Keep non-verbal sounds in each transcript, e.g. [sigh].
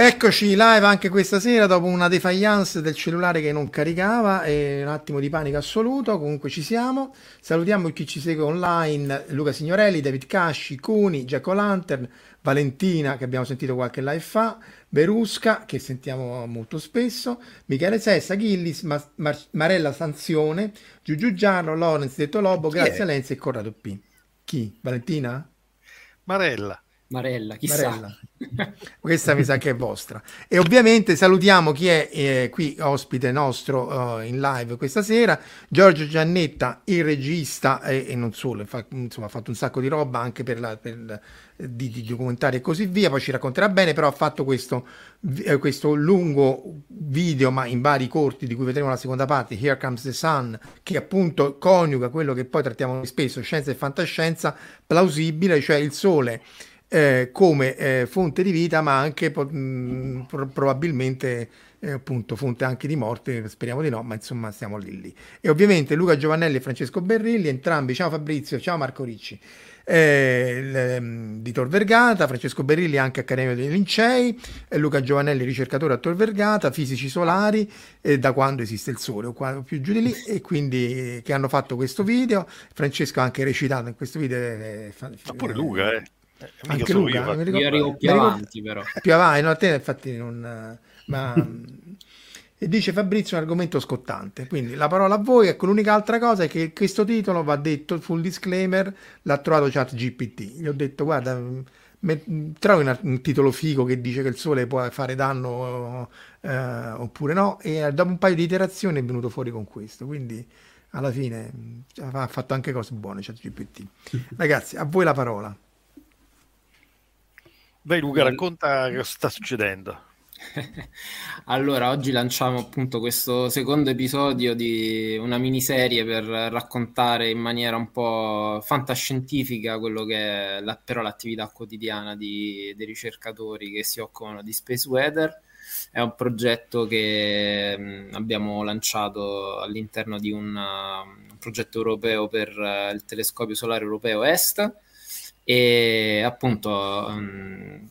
Eccoci live anche questa sera dopo una defiance del cellulare che non caricava e un attimo di panico assoluto. Comunque ci siamo. Salutiamo chi ci segue online: Luca Signorelli, David Casci, Cuni, Giacomo Lantern, Valentina che abbiamo sentito qualche live fa, Berusca che sentiamo molto spesso, Michele Sessa, Ghillis, Mar- Mar- Marella Sanzione, Giugiu Giarlo, Lorenz Detto Lobo, Grazia Lenzi e Corrado P. Chi? Valentina? Marella. Marella, chissà. Marella. [laughs] Questa mi sa che è vostra. E ovviamente salutiamo chi è eh, qui ospite nostro uh, in live questa sera, Giorgio Giannetta, il regista e, e non solo, fa, insomma ha fatto un sacco di roba anche per, la, per di, di, documentari e così via, poi ci racconterà bene, però ha fatto questo, eh, questo lungo video, ma in vari corti, di cui vedremo la seconda parte, Here Comes the Sun, che appunto coniuga quello che poi trattiamo spesso, scienza e fantascienza, plausibile, cioè il sole eh, come eh, fonte di vita, ma anche mh, pro- probabilmente eh, appunto fonte anche di morte, speriamo di no, ma insomma stiamo lì lì. E ovviamente Luca Giovannelli e Francesco Berrilli, entrambi, ciao Fabrizio, ciao Marco Ricci. Eh, l, di Tor Vergata, Francesco Berrilli anche Accademia dei Lincei, eh, Luca Giovanelli ricercatore a Tor Vergata, fisici solari eh, da quando esiste il sole o, qua, più giù di lì e quindi che hanno fatto questo video, Francesco ha anche recitato in questo video. Eh, ma pure Luca eh. Eh, anche Luca, io, io arrivo più avanti però più avanti no, a te infatti non ma E dice Fabrizio un argomento scottante. Quindi la parola a voi. Ecco, l'unica altra cosa è che questo titolo va detto, full disclaimer, l'ha trovato chat GPT. Gli ho detto, guarda, me, trovi un, un, titolo figo che dice che il sole può fare danno eh, oppure no. E dopo un paio di iterazioni è venuto fuori con questo. Quindi alla fine ha fatto anche cose buone chat GPT. [laughs] Ragazzi, a voi la parola. Vai Luca, racconta cosa sta succedendo. [laughs] allora, oggi lanciamo appunto questo secondo episodio di una miniserie per raccontare in maniera un po' fantascientifica quello che è la, però l'attività quotidiana di, dei ricercatori che si occupano di Space Weather. È un progetto che mh, abbiamo lanciato all'interno di un, uh, un progetto europeo per uh, il telescopio solare europeo Est e appunto um,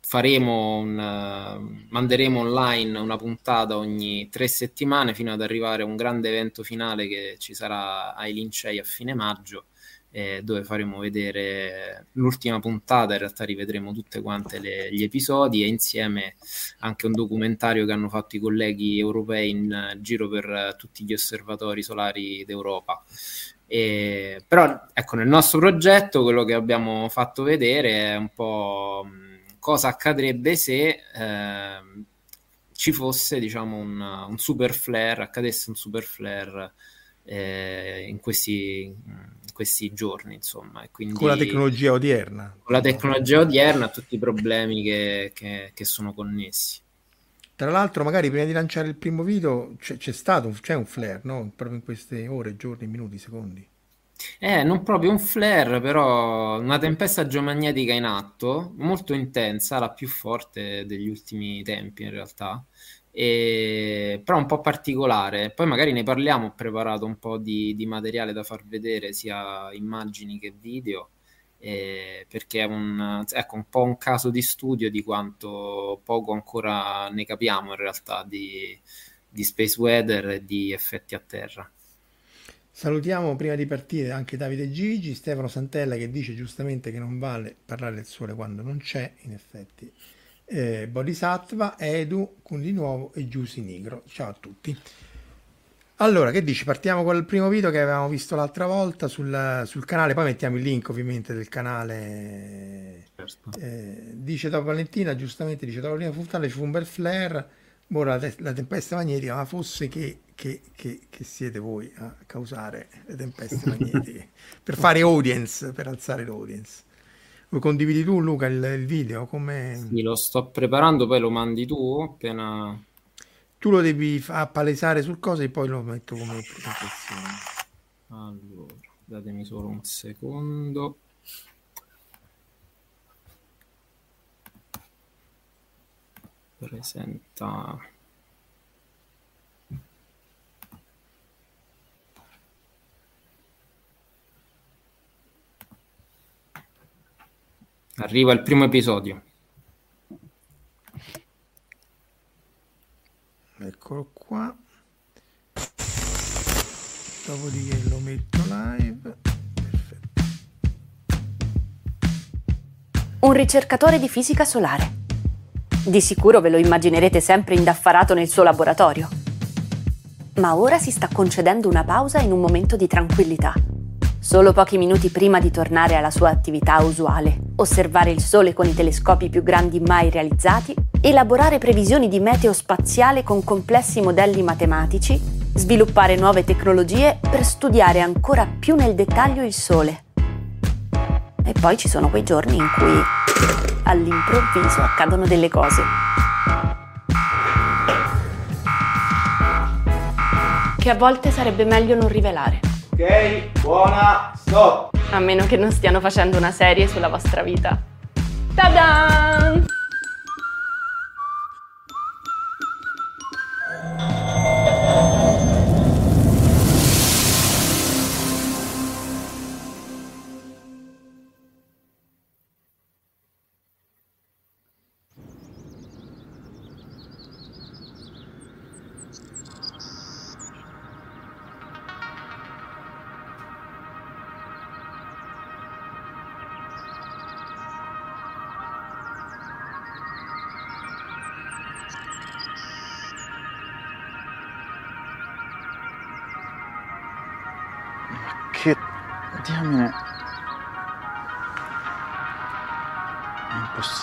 faremo un, manderemo online una puntata ogni tre settimane fino ad arrivare a un grande evento finale che ci sarà ai Lincei a fine maggio eh, dove faremo vedere l'ultima puntata. In realtà rivedremo tutte quante le, gli episodi e insieme anche un documentario che hanno fatto i colleghi europei in giro per tutti gli osservatori solari d'Europa e, però ecco nel nostro progetto quello che abbiamo fatto vedere è un po' cosa accadrebbe se eh, ci fosse diciamo un, un, super flare, accadesse un super flare eh, in, questi, in, questi, giorni, insomma. E quindi, con la tecnologia odierna. Con la tecnologia odierna, tutti i problemi che, che, che sono connessi. Tra l'altro, magari prima di lanciare il primo video c'è, c'è stato c'è un flare, no? Proprio in queste ore, giorni, minuti, secondi. Eh, non proprio un flare, però una tempesta geomagnetica in atto, molto intensa, la più forte degli ultimi tempi in realtà, e... però un po' particolare. Poi magari ne parliamo, ho preparato un po' di, di materiale da far vedere, sia immagini che video, eh, perché è un, ecco, un po' un caso di studio di quanto poco ancora ne capiamo in realtà di, di space weather e di effetti a terra. Salutiamo prima di partire anche Davide Gigi, Stefano Santella che dice giustamente che non vale parlare del sole quando non c'è, in effetti. Eh, Bodhisattva, Edu, con di nuovo e Giussi Nigro. Ciao a tutti. Allora, che dici? Partiamo con il primo video che avevamo visto l'altra volta sul, sul canale, poi mettiamo il link ovviamente del canale. Certo. Eh, dice dopo Valentina, giustamente dice dopo la prima puntata ci fu un bel flare, ora la, la tempesta magnetica, ma fosse che che, che, che, siete voi a causare le tempeste [laughs] magnetiche per fare audience, per alzare l'audience. Lo condividi tu, Luca, il, il video? Come... Sì, lo sto preparando, poi lo mandi tu appena. Tu lo devi fa- palesare sul coso e poi lo metto come presentazione. Allora, datemi solo un secondo. Presenta. Arriva il primo episodio. Eccolo qua. Dopodiché lo metto live. Perfetto. Un ricercatore di fisica solare. Di sicuro ve lo immaginerete sempre indaffarato nel suo laboratorio. Ma ora si sta concedendo una pausa in un momento di tranquillità solo pochi minuti prima di tornare alla sua attività usuale, osservare il Sole con i telescopi più grandi mai realizzati, elaborare previsioni di meteo spaziale con complessi modelli matematici, sviluppare nuove tecnologie per studiare ancora più nel dettaglio il Sole. E poi ci sono quei giorni in cui all'improvviso accadono delle cose. Che a volte sarebbe meglio non rivelare. Ok, buona, stop! A meno che non stiano facendo una serie sulla vostra vita. Ta-da!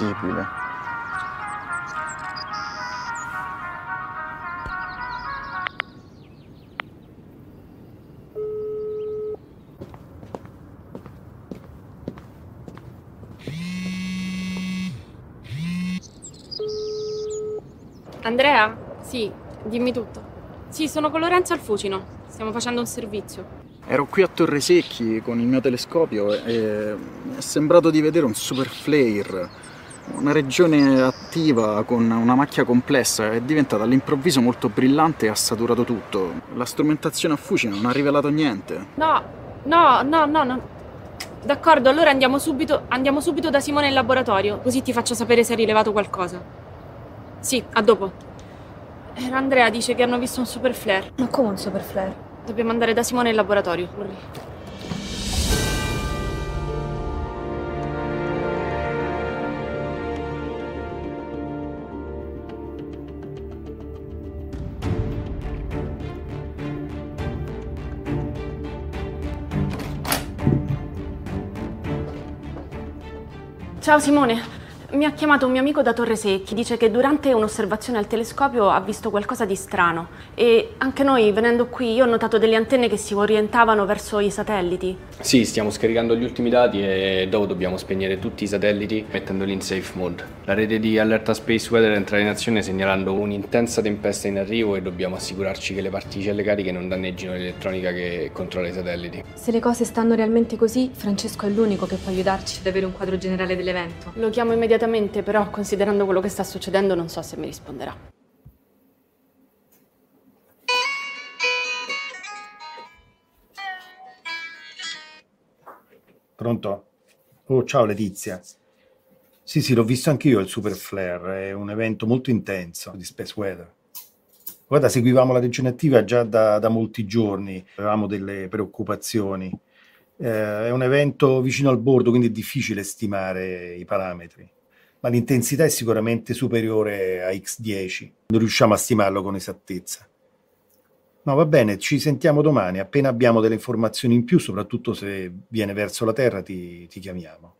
Impossibile. Andrea? Sì, dimmi tutto. Sì, sono con Lorenzo al Fucino. Stiamo facendo un servizio. Ero qui a Torre Secchi con il mio telescopio e mi è sembrato di vedere un super flare, una regione attiva con una macchia complessa, è diventata all'improvviso molto brillante e ha saturato tutto. La strumentazione a Fucino non ha rivelato niente. No, no, no, no, no. D'accordo, allora andiamo subito, andiamo subito da Simone in laboratorio, così ti faccio sapere se ha rilevato qualcosa. Sì, a dopo. Era Andrea dice che hanno visto un super flare. Ma come un super flare? Dobbiamo andare da Simone in laboratorio. Corri. Ciao Simone, mi ha chiamato un mio amico da Torre Secchi, dice che durante un'osservazione al telescopio ha visto qualcosa di strano e anche noi venendo qui io ho notato delle antenne che si orientavano verso i satelliti. Sì, stiamo scaricando gli ultimi dati e dopo dobbiamo spegnere tutti i satelliti mettendoli in safe mode. La rete di Allerta Space Weather entra in azione segnalando un'intensa tempesta in arrivo e dobbiamo assicurarci che le particelle cariche non danneggino l'elettronica che controlla i satelliti. Se le cose stanno realmente così, Francesco è l'unico che può aiutarci ad avere un quadro generale dell'evento. Lo chiamo immediatamente immediatamente, però considerando quello che sta succedendo non so se mi risponderà. Pronto? Oh, ciao Letizia. Sì, sì, l'ho visto anch'io il Super Flare, è un evento molto intenso di Space Weather. Guarda, seguivamo la regione attiva già da, da molti giorni, avevamo delle preoccupazioni. Eh, è un evento vicino al bordo, quindi è difficile stimare i parametri ma l'intensità è sicuramente superiore a x10. Non riusciamo a stimarlo con esattezza. No, va bene, ci sentiamo domani. Appena abbiamo delle informazioni in più, soprattutto se viene verso la Terra, ti, ti chiamiamo.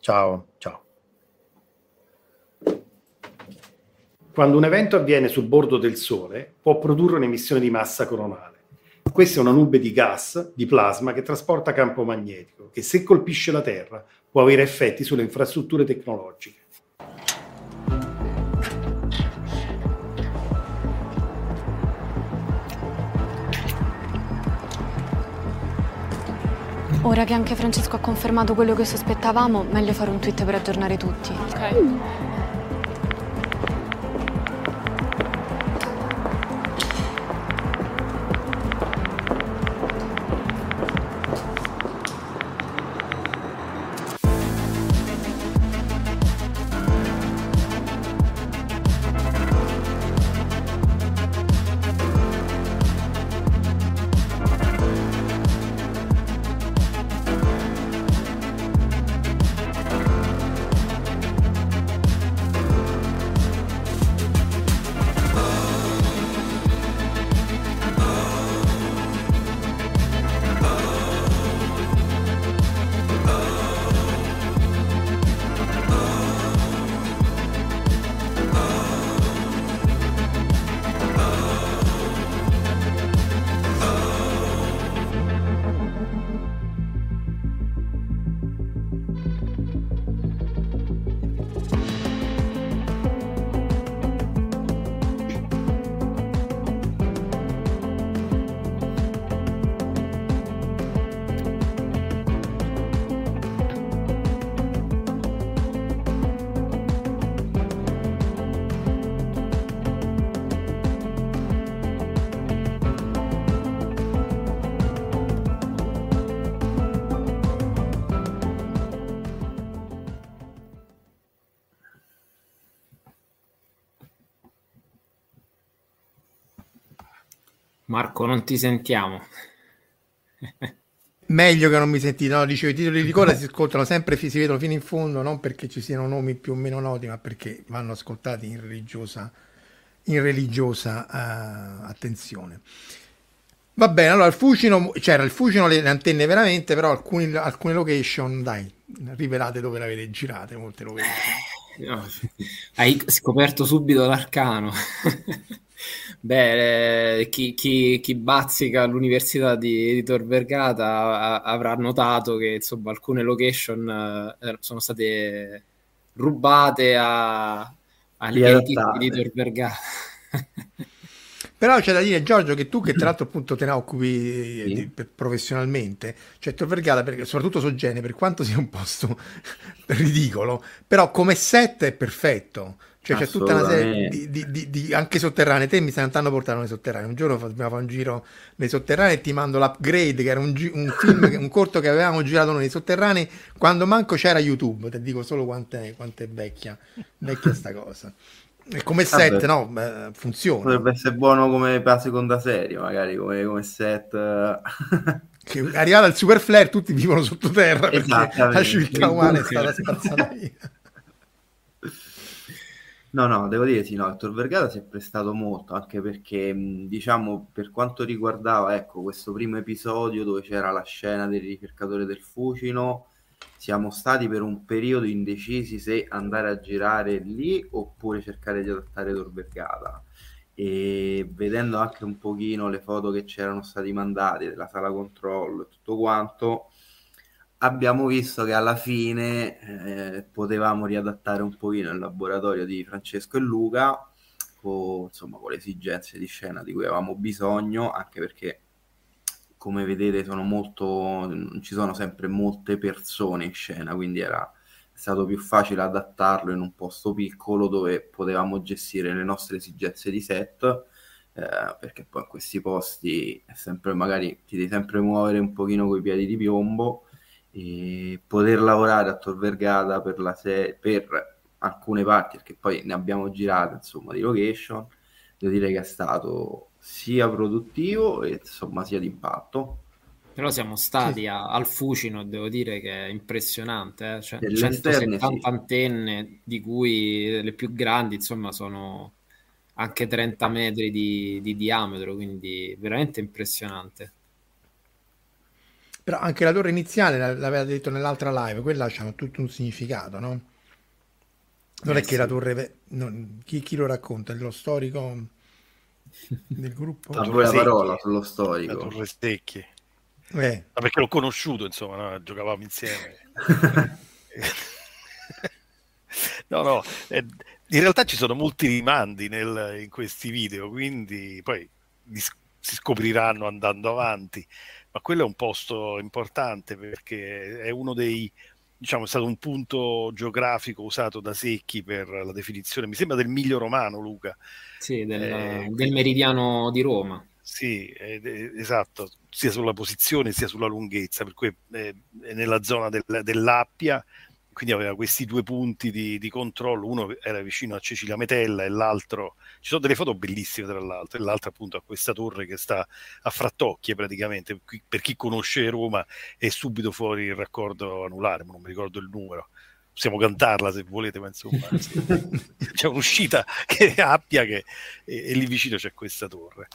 Ciao, ciao. Quando un evento avviene sul bordo del Sole, può produrre un'emissione di massa coronale. Questa è una nube di gas, di plasma, che trasporta campo magnetico, che se colpisce la Terra può avere effetti sulle infrastrutture tecnologiche. Ora che anche Francesco ha confermato quello che sospettavamo, meglio fare un tweet per aggiornare tutti. Ok. Marco, non ti sentiamo. [laughs] Meglio che non mi sentite, no? Dicevo, i titoli di coda si [laughs] ascoltano sempre, si vedono fino in fondo, non perché ci siano nomi più o meno noti, ma perché vanno ascoltati in religiosa, in religiosa uh, attenzione. Va bene, allora il Fucino, c'era il Fucino le, antenne veramente, però alcuni, alcune location, dai, rivelate dove le avete girate, molte location. [laughs] No, hai scoperto subito l'arcano. Beh, eh, chi, chi, chi, bazzica all'università di, di Tor Vergata avrà notato che insomma, alcune location eh, sono state rubate a, agli elitisti di Tor Vergata. [laughs] Però c'è da dire, Giorgio, che tu che tra l'altro appunto te ne occupi sì. di, professionalmente, cioè Tor Vergata, perché, soprattutto Soggene, per quanto sia un posto [laughs] ridicolo, però come set è perfetto. Cioè c'è tutta una serie di, di, di, di, anche sotterranee. Te mi stai andando a portare nei sotterranei. Un giorno dobbiamo fare un giro nei sotterranei e ti mando l'upgrade, che era un, un film, [laughs] un corto che avevamo girato nei sotterranei quando manco c'era YouTube. Ti dico solo quanto è vecchia, vecchia sta cosa. E come set, Vabbè. no? Funziona. Potrebbe essere buono come per la seconda serie, magari come, come set. [laughs] che arrivata al super flare tutti vivono sottoterra perché la civiltà umana è stata spazzata via. No, no, devo dire sì, no, Tor Vergata si è prestato molto, anche perché, diciamo, per quanto riguardava, ecco, questo primo episodio dove c'era la scena del ricercatore del Fucino, siamo stati per un periodo indecisi se andare a girare lì oppure cercare di adattare Tor Vergata. E vedendo anche un pochino le foto che c'erano stati mandate della sala controllo e tutto quanto, abbiamo visto che alla fine eh, potevamo riadattare un pochino il laboratorio di Francesco e Luca con, insomma, con le esigenze di scena di cui avevamo bisogno, anche perché come vedete sono molto, ci sono sempre molte persone in scena, quindi era stato più facile adattarlo in un posto piccolo dove potevamo gestire le nostre esigenze di set, eh, perché poi in questi posti sempre magari ti devi sempre muovere un pochino coi piedi di piombo e poter lavorare a Tor Vergata per, la se- per alcune parti, perché poi ne abbiamo girate insomma di location, devo dire che è stato sia produttivo e insomma sia di impatto. Però siamo stati sì. a, al Fucino, devo dire che è impressionante, eh? cioè, 170 sì. antenne, di cui le più grandi insomma sono anche 30 metri di, di diametro, quindi veramente impressionante. Però anche la torre iniziale, l'aveva detto nell'altra live, quella ha tutto un significato, no? Non eh, è che sì. la torre... Non, chi, chi, lo racconta? Lo storico [laughs] del gruppo? La, la parola sullo storico. La torre Stecchi. Eh. Ma perché l'ho conosciuto, insomma, no? giocavamo insieme. [laughs] no, no, eh, in realtà ci sono molti rimandi nel, in questi video, quindi poi si scopriranno andando avanti ma quello è un posto importante perché è uno dei, diciamo, è stato un punto geografico usato da Secchi per la definizione, mi sembra del miglio romano, Luca. Sì, del, eh, del meridiano di Roma. Sì, eh, esatto, sia sulla posizione sia sulla lunghezza, per cui è nella zona del, dell'Appia quindi aveva questi due punti di, di, controllo, uno era vicino a Cecilia Metella e l'altro, ci sono delle foto bellissime tra l'altro, e l'altro appunto a questa torre che sta a frattocchie praticamente, per chi conosce Roma è subito fuori il raccordo anulare, ma non mi ricordo il numero, possiamo cantarla se volete, ma insomma [laughs] c'è un'uscita che abbia che, e, e lì vicino c'è questa torre.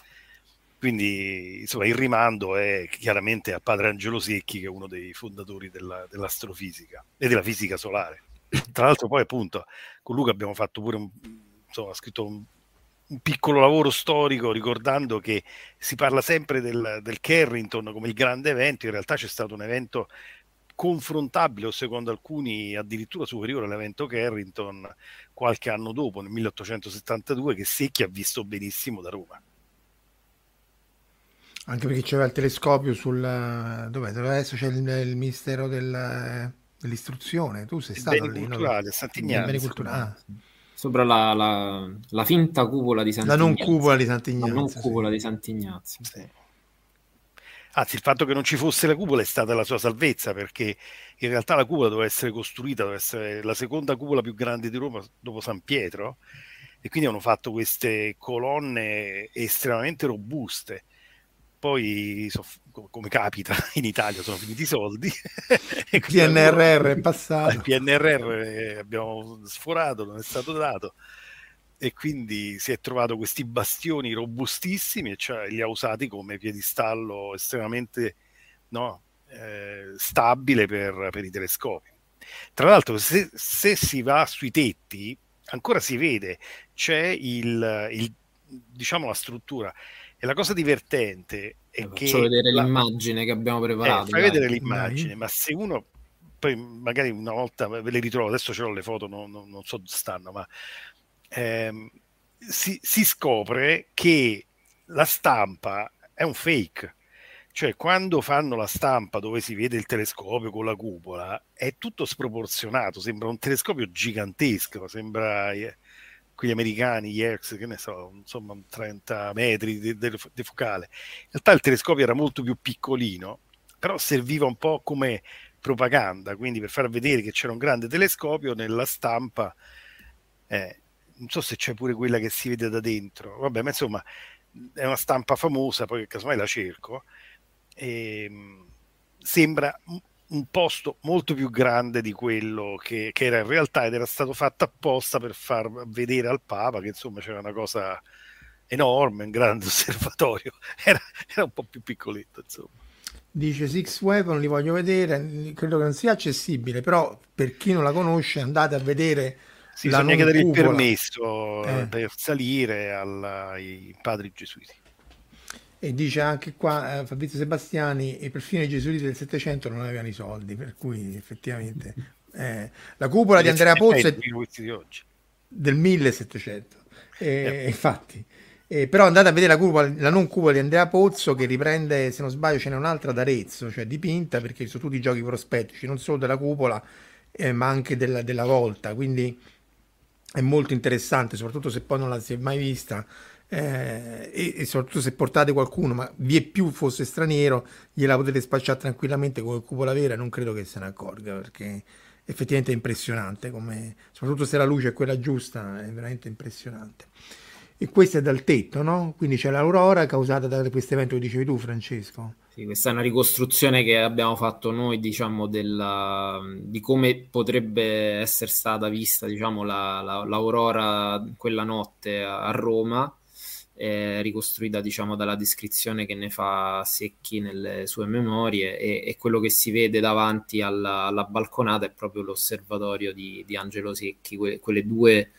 Quindi insomma, il rimando è chiaramente a padre Angelo Secchi, che è uno dei fondatori della, dell'astrofisica e della fisica solare. Tra l'altro, poi appunto con Luca abbiamo fatto pure un, insomma, scritto un, un piccolo lavoro storico ricordando che si parla sempre del, del Carrington come il grande evento, in realtà c'è stato un evento confrontabile o secondo alcuni addirittura superiore all'evento Carrington qualche anno dopo, nel 1872, che Secchi ha visto benissimo da Roma. Anche perché c'era il telescopio sul... Dov'è? Adesso c'è il, il Ministero del, dell'istruzione. Tu sei stato lì, culturali, no? Sant'Ignazio. Ah. Sopra la, la, la, finta cupola di Sant'Ignazio. La non cupola di Sant'Ignazio. La non cupola sì. di Sant'Ignazio. Sì. Anzi, il fatto che non ci fosse la cupola è stata la sua salvezza, perché in realtà la cupola doveva essere costruita, doveva essere la seconda cupola più grande di Roma dopo San Pietro, e quindi hanno fatto queste colonne estremamente robuste poi so, come capita [laughs] in Italia sono finiti i soldi il [laughs] PNRR è [laughs] passato il PNRR abbiamo sforato non è stato dato e quindi si è trovato questi bastioni robustissimi e cioè li ha usati come piedistallo estremamente no, eh, stabile per, per, i telescopi. Tra l'altro, se, se, si va sui tetti, ancora si vede, c'è il, il diciamo la struttura. E la cosa divertente è Faccio che... Faccio vedere la... l'immagine che abbiamo preparato. Eh, fai vedere l'immagine, ma se uno poi magari una volta ve le ritrovo, adesso ce l'ho le foto, non, non, non so dove stanno, ma ehm, si, si, scopre che la stampa è un fake. Cioè, quando fanno la stampa dove si vede il telescopio con la cupola, è tutto sproporzionato, sembra un telescopio gigantesco, sembra quegli americani, gli Hertz, che ne so, insomma, 30 metri di, di, di focale. In realtà il telescopio era molto più piccolino, però serviva un po' come propaganda, quindi per far vedere che c'era un grande telescopio nella stampa. Eh, non so se c'è pure quella che si vede da dentro, vabbè, ma insomma è una stampa famosa, poi casomai la cerco, e, ehm, sembra un posto molto più grande di quello che, che, era in realtà ed era stato fatto apposta per far vedere al Papa che insomma c'era una cosa enorme, un grande [laughs] osservatorio, era, era un po' più piccoletto insomma. Dice Six Weapon, li voglio vedere, credo che non sia accessibile, però per chi non la conosce andate a vedere sì, bisogna chiedere il permesso eh. per salire alla, ai padri gesuiti. E dice anche qua eh, Fabrizio Sebastiani, e perfino i gesuiti del Settecento non avevano i soldi, per cui effettivamente eh, la cupola di Andrea Pozzo è del 1700. Eh, infatti, però andate a vedere la, cupola, la non cupola di Andrea Pozzo che riprende, se non sbaglio, ce n'è un'altra d'Arezzo, cioè dipinta perché sono tutti giochi prospettici, non solo della cupola, eh, ma anche della, della volta. Quindi è molto interessante, soprattutto se poi non la si è mai vista. Eh, e, e, soprattutto se portate qualcuno, ma vi è più fosse straniero, gliela potete spacciare tranquillamente come cupola vera, non credo che se ne accorga perché effettivamente è impressionante, come, soprattutto se la luce è quella giusta, è veramente impressionante. E questo è dal tetto, no? Quindi c'è l'aurora causata da questo evento che dicevi tu, Francesco. Sì, questa è una ricostruzione che abbiamo fatto noi, diciamo, della, di come potrebbe essere stata vista, diciamo, la, la, l'aurora quella notte a, a Roma, eh, ricostruita, diciamo, dalla descrizione che ne fa Secchi nelle sue memorie e, e quello che si vede davanti alla, alla, balconata è proprio l'osservatorio di, di Angelo Secchi, que, quelle due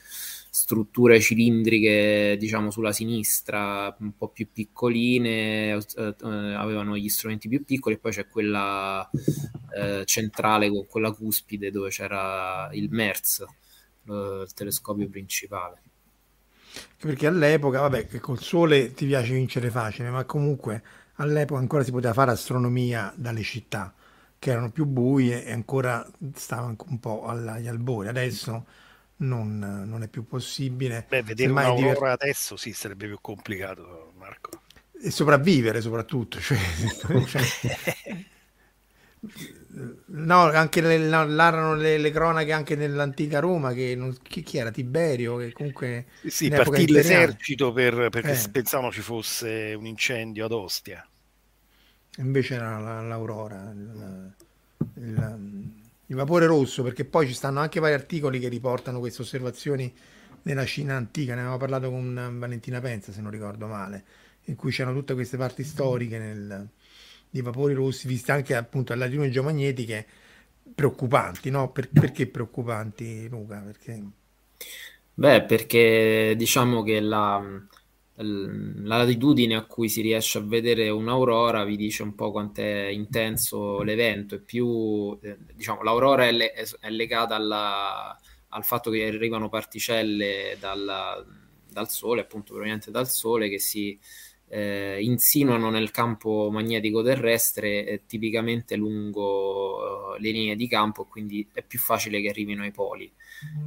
strutture cilindriche, diciamo, sulla sinistra, un po' più piccoline, eh, eh, avevano gli strumenti più piccoli, e poi c'è quella eh, centrale con quella cuspide dove c'era il MERS, il telescopio principale. Perché all'epoca, vabbè, che col sole ti piace vincere facile, ma comunque all'epoca ancora si poteva fare astronomia dalle città che erano più buie e ancora stavano un po' agli albori. Adesso non, non è più possibile. Beh, vedere un'aurora diver... adesso sì, sarebbe più complicato, Marco. E sopravvivere soprattutto. Cioè, [laughs] cioè... [laughs] no, anche le, narrano le, le, cronache anche nell'antica Roma, che non, chi, chi, era? Tiberio, che comunque... Sì, partì l'esercito per, perché eh. pensavano ci fosse un incendio ad Ostia. Invece era la, l'aurora. Il, il, il vapore rosso, perché poi ci stanno anche vari articoli che riportano queste osservazioni nella Cina antica, ne avevamo parlato con Valentina Penza, se non ricordo male, in cui c'erano tutte queste parti storiche nel, di vapori rossi, viste anche appunto alle latitudini geomagnetiche preoccupanti, no? Per, perché preoccupanti, Luca? Perché... Beh, perché diciamo che la, la latitudine a cui si riesce a vedere un'aurora vi dice un po' quanto è intenso l'evento, e più eh, diciamo l'aurora è, le, è legata alla, al fatto che arrivano particelle dal, dal Sole, appunto provenienti dal Sole, che si eh, insinuano nel campo magnetico terrestre eh, tipicamente lungo eh, le linee di campo, quindi è più facile che arrivino ai poli.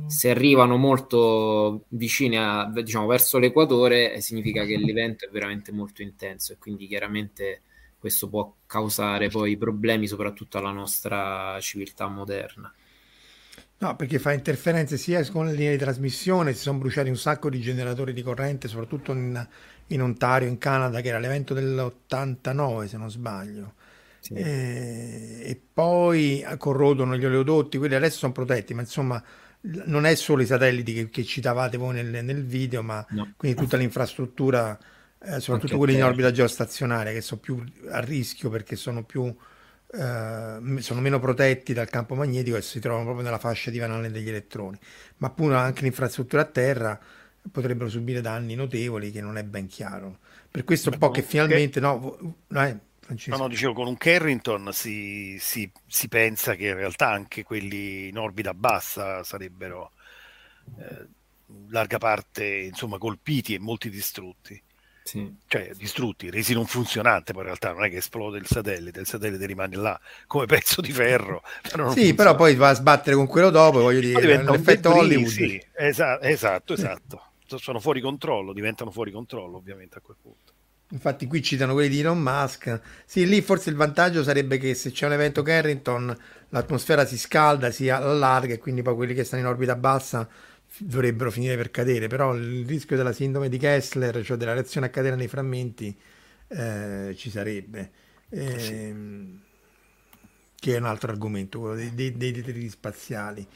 Se arrivano molto vicine a, diciamo, verso l'equatore, eh, significa che l'evento è veramente molto intenso e quindi chiaramente questo può causare poi problemi soprattutto alla nostra civiltà moderna. No, perché fa interferenze sia con le linee di trasmissione, si sono bruciati un sacco di generatori di corrente, soprattutto in, in Ontario, in Canada, che era l'evento dell'89 se non sbaglio. Sì. E, e, poi corrodono gli oleodotti, quelli adesso sono protetti, ma insomma non è solo i satelliti che, che citavate voi nel, nel video, ma No. quindi tutta l'infrastruttura, eh, soprattutto Anche quelli in orbita geostazionaria, che sono più a rischio perché sono più eh, m- sono meno protetti dal campo magnetico e si trovano proprio nella fascia di Van Allen degli elettroni, ma appunto anche l'infrastruttura a terra potrebbero subire danni notevoli che non è ben chiaro. Per questo un po' che finalmente no, vo- no, eh, Francesco. No, no, dicevo, con un Carrington si, si- si pensa che in realtà anche quelli in orbita bassa sarebbero eh, in larga parte insomma, colpiti e molti distrutti. Sì. Cioè, distrutti, resi non funzionante, poi in realtà non è che esplode il satellite, il satellite rimane là come pezzo di ferro. [laughs] però Sì, funziona. però poi va a sbattere con quello dopo, voglio dire, l'effetto Hollywood. sì, esa- esatto, esatto. Sono fuori controllo, diventano fuori controllo ovviamente a quel punto. Infatti qui citano quelli di Elon Musk. Sì, lì forse il vantaggio sarebbe che se c'è un evento Carrington l'atmosfera si scalda, si allarga e quindi poi quelli che stanno in orbita bassa dovrebbero finire per cadere, però il rischio della sindrome di Kessler, cioè della reazione a catena dei frammenti, eh, ci sarebbe. Ehm, Che è un altro argomento, quello dei, dei, dei detriti spaziali.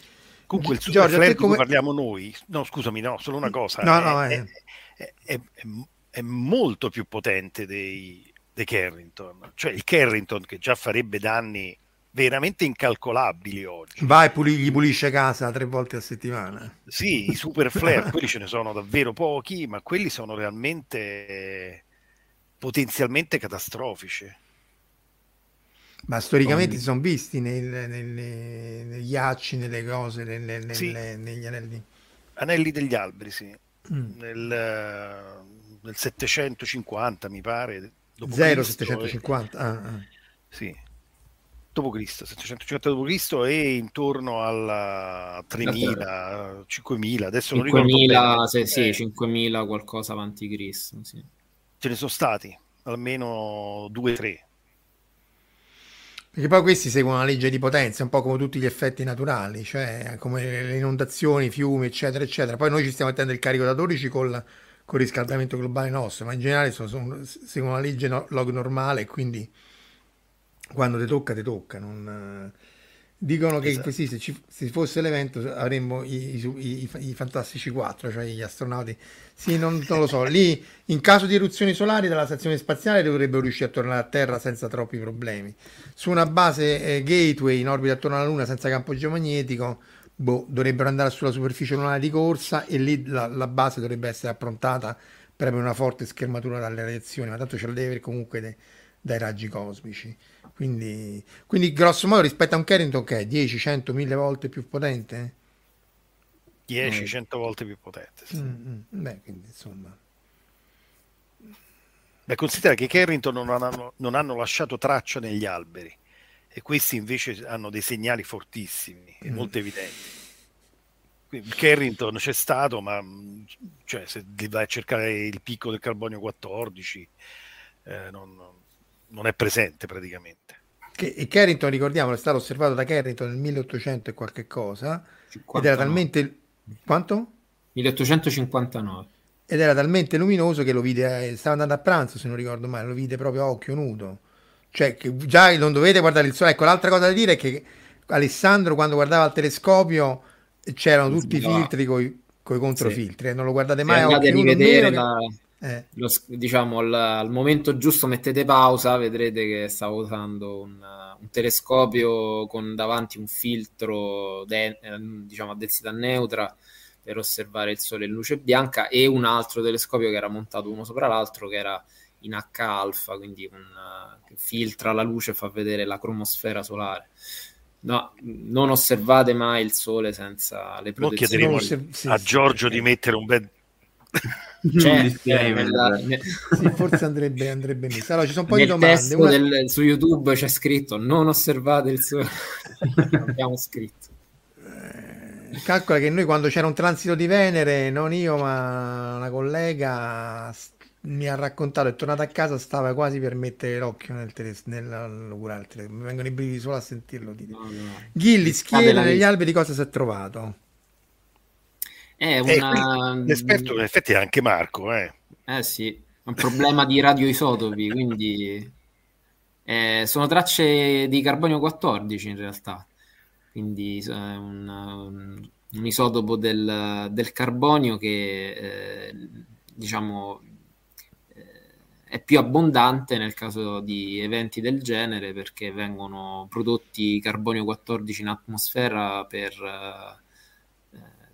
Comunque il super Giorgio, come... parliamo noi, no scusami, no, solo una cosa, No, è, no, è- eh. è- è- è- è molto più potente dei, dei Carrington, cioè il Carrington che già farebbe danni veramente incalcolabili oggi. Va e puli- gli pulisce casa tre volte a settimana. Sì, i super flare, quelli ce ne sono davvero pochi, ma quelli sono realmente eh, potenzialmente catastrofici. Ma storicamente si sono visti nel- nelle- negli ghiacci, nelle cose, nelle- Sì. negli anelli. Anelli degli alberi, sì. Mm. Nel, eh, nel 750, mi pare. dopo 0 Cristo, 750. ah, ah. e- sì. Dopo Cristo, 750 dopo Cristo e intorno alla 3000, 5000, adesso non ricordo 5.000, bene. se- sì, Eh, 5.000 qualcosa avanti Cristo. Sì. ce ne sono stati almeno due o tre. Perché poi questi seguono una legge di potenza, un po' come tutti gli effetti naturali, cioè come le inondazioni, i fiumi, eccetera, eccetera. Poi noi ci stiamo mettendo il carico da 12 col, col riscaldamento globale nostro, ma in generale sono, sono- seguono una legge no- log normale quindi quando ti tocca, ti tocca. non, Dicono che Esatto. così, se ci se fosse l'evento avremmo i, i- i- i Fantastici 4, cioè gli astronauti. Sì, non, non lo so. Lì, in caso di eruzioni solari dalla stazione spaziale, dovrebbero riuscire a tornare a Terra senza troppi problemi. Su una base eh, gateway in orbita attorno alla Luna senza campo geomagnetico, boh, dovrebbero andare sulla superficie lunare di corsa e lì la, la base dovrebbe essere approntata per avere una forte schermatura dalle radiazioni, ma tanto ce la deve avere comunque de- dai raggi cosmici. Quindi, quindi, grosso modo, rispetto a un Carrington che è 10, 100, 1000 volte più potente? 10-100 volte più potente. sì. Mm, mm, beh, quindi insomma. Beh, considera che i Carrington non hanno, non hanno lasciato traccia negli alberi e questi invece hanno dei segnali fortissimi e Mm. molto evidenti. Carrington c'è stato, ma mh, cioè, se vai a cercare il picco del carbonio 14 eh, non, non è presente praticamente. Che, e Carrington, ricordiamo, è stato osservato da Carrington nel 1800 e qualche cosa, ed 59. era talmente... Quanto? 1859. Ed era talmente luminoso che lo vide, eh, stava andando a pranzo se non ricordo male, lo vide proprio a occhio nudo. Cioè, che già non dovete guardare il sole. Ecco, l'altra cosa da dire è che Alessandro quando guardava il telescopio c'erano tutti i filtri con i controfiltri, e non lo guardate mai a andate a occhio nudo. rivedere nemmeno la- eh. lo diciamo al, al momento giusto mettete pausa, vedrete che stavo usando un, un telescopio con davanti un filtro de- eh, diciamo a densità neutra per osservare il sole in luce bianca e un altro telescopio che era montato uno sopra l'altro che era in H alfa, quindi un, che filtra la luce e fa vedere la cromosfera solare. No, non osservate mai il sole senza le protezioni. chiederemo osserv- sì, a Giorgio sì. di mettere un bel Cioè, eh, nella- [laughs] Sì, forse andrebbe, andrebbe messo. Allora, ci sono un po' di domande. Una- del- su YouTube c'è scritto non osservate il sole. [laughs] Abbiamo scritto. Calcola che noi quando c'era un transito di Venere, non io ma una collega mi ha raccontato, è tornata a casa, stava quasi per mettere l'occhio nel teles-. Mi vengono i brividi solo a sentirlo dire. No, no. Ghilli, Cade schiena negli alberi cosa si è trovato? È Eh, una... qui l'esperto in effetti è anche Marco, eh. Eh sì, è un problema di radioisotopi, quindi eh, sono tracce di carbonio 14 in realtà. Quindi eh, un, un- un isotopo del, del carbonio che eh, diciamo è più abbondante nel caso di eventi del genere perché vengono prodotti carbonio 14 in atmosfera per eh,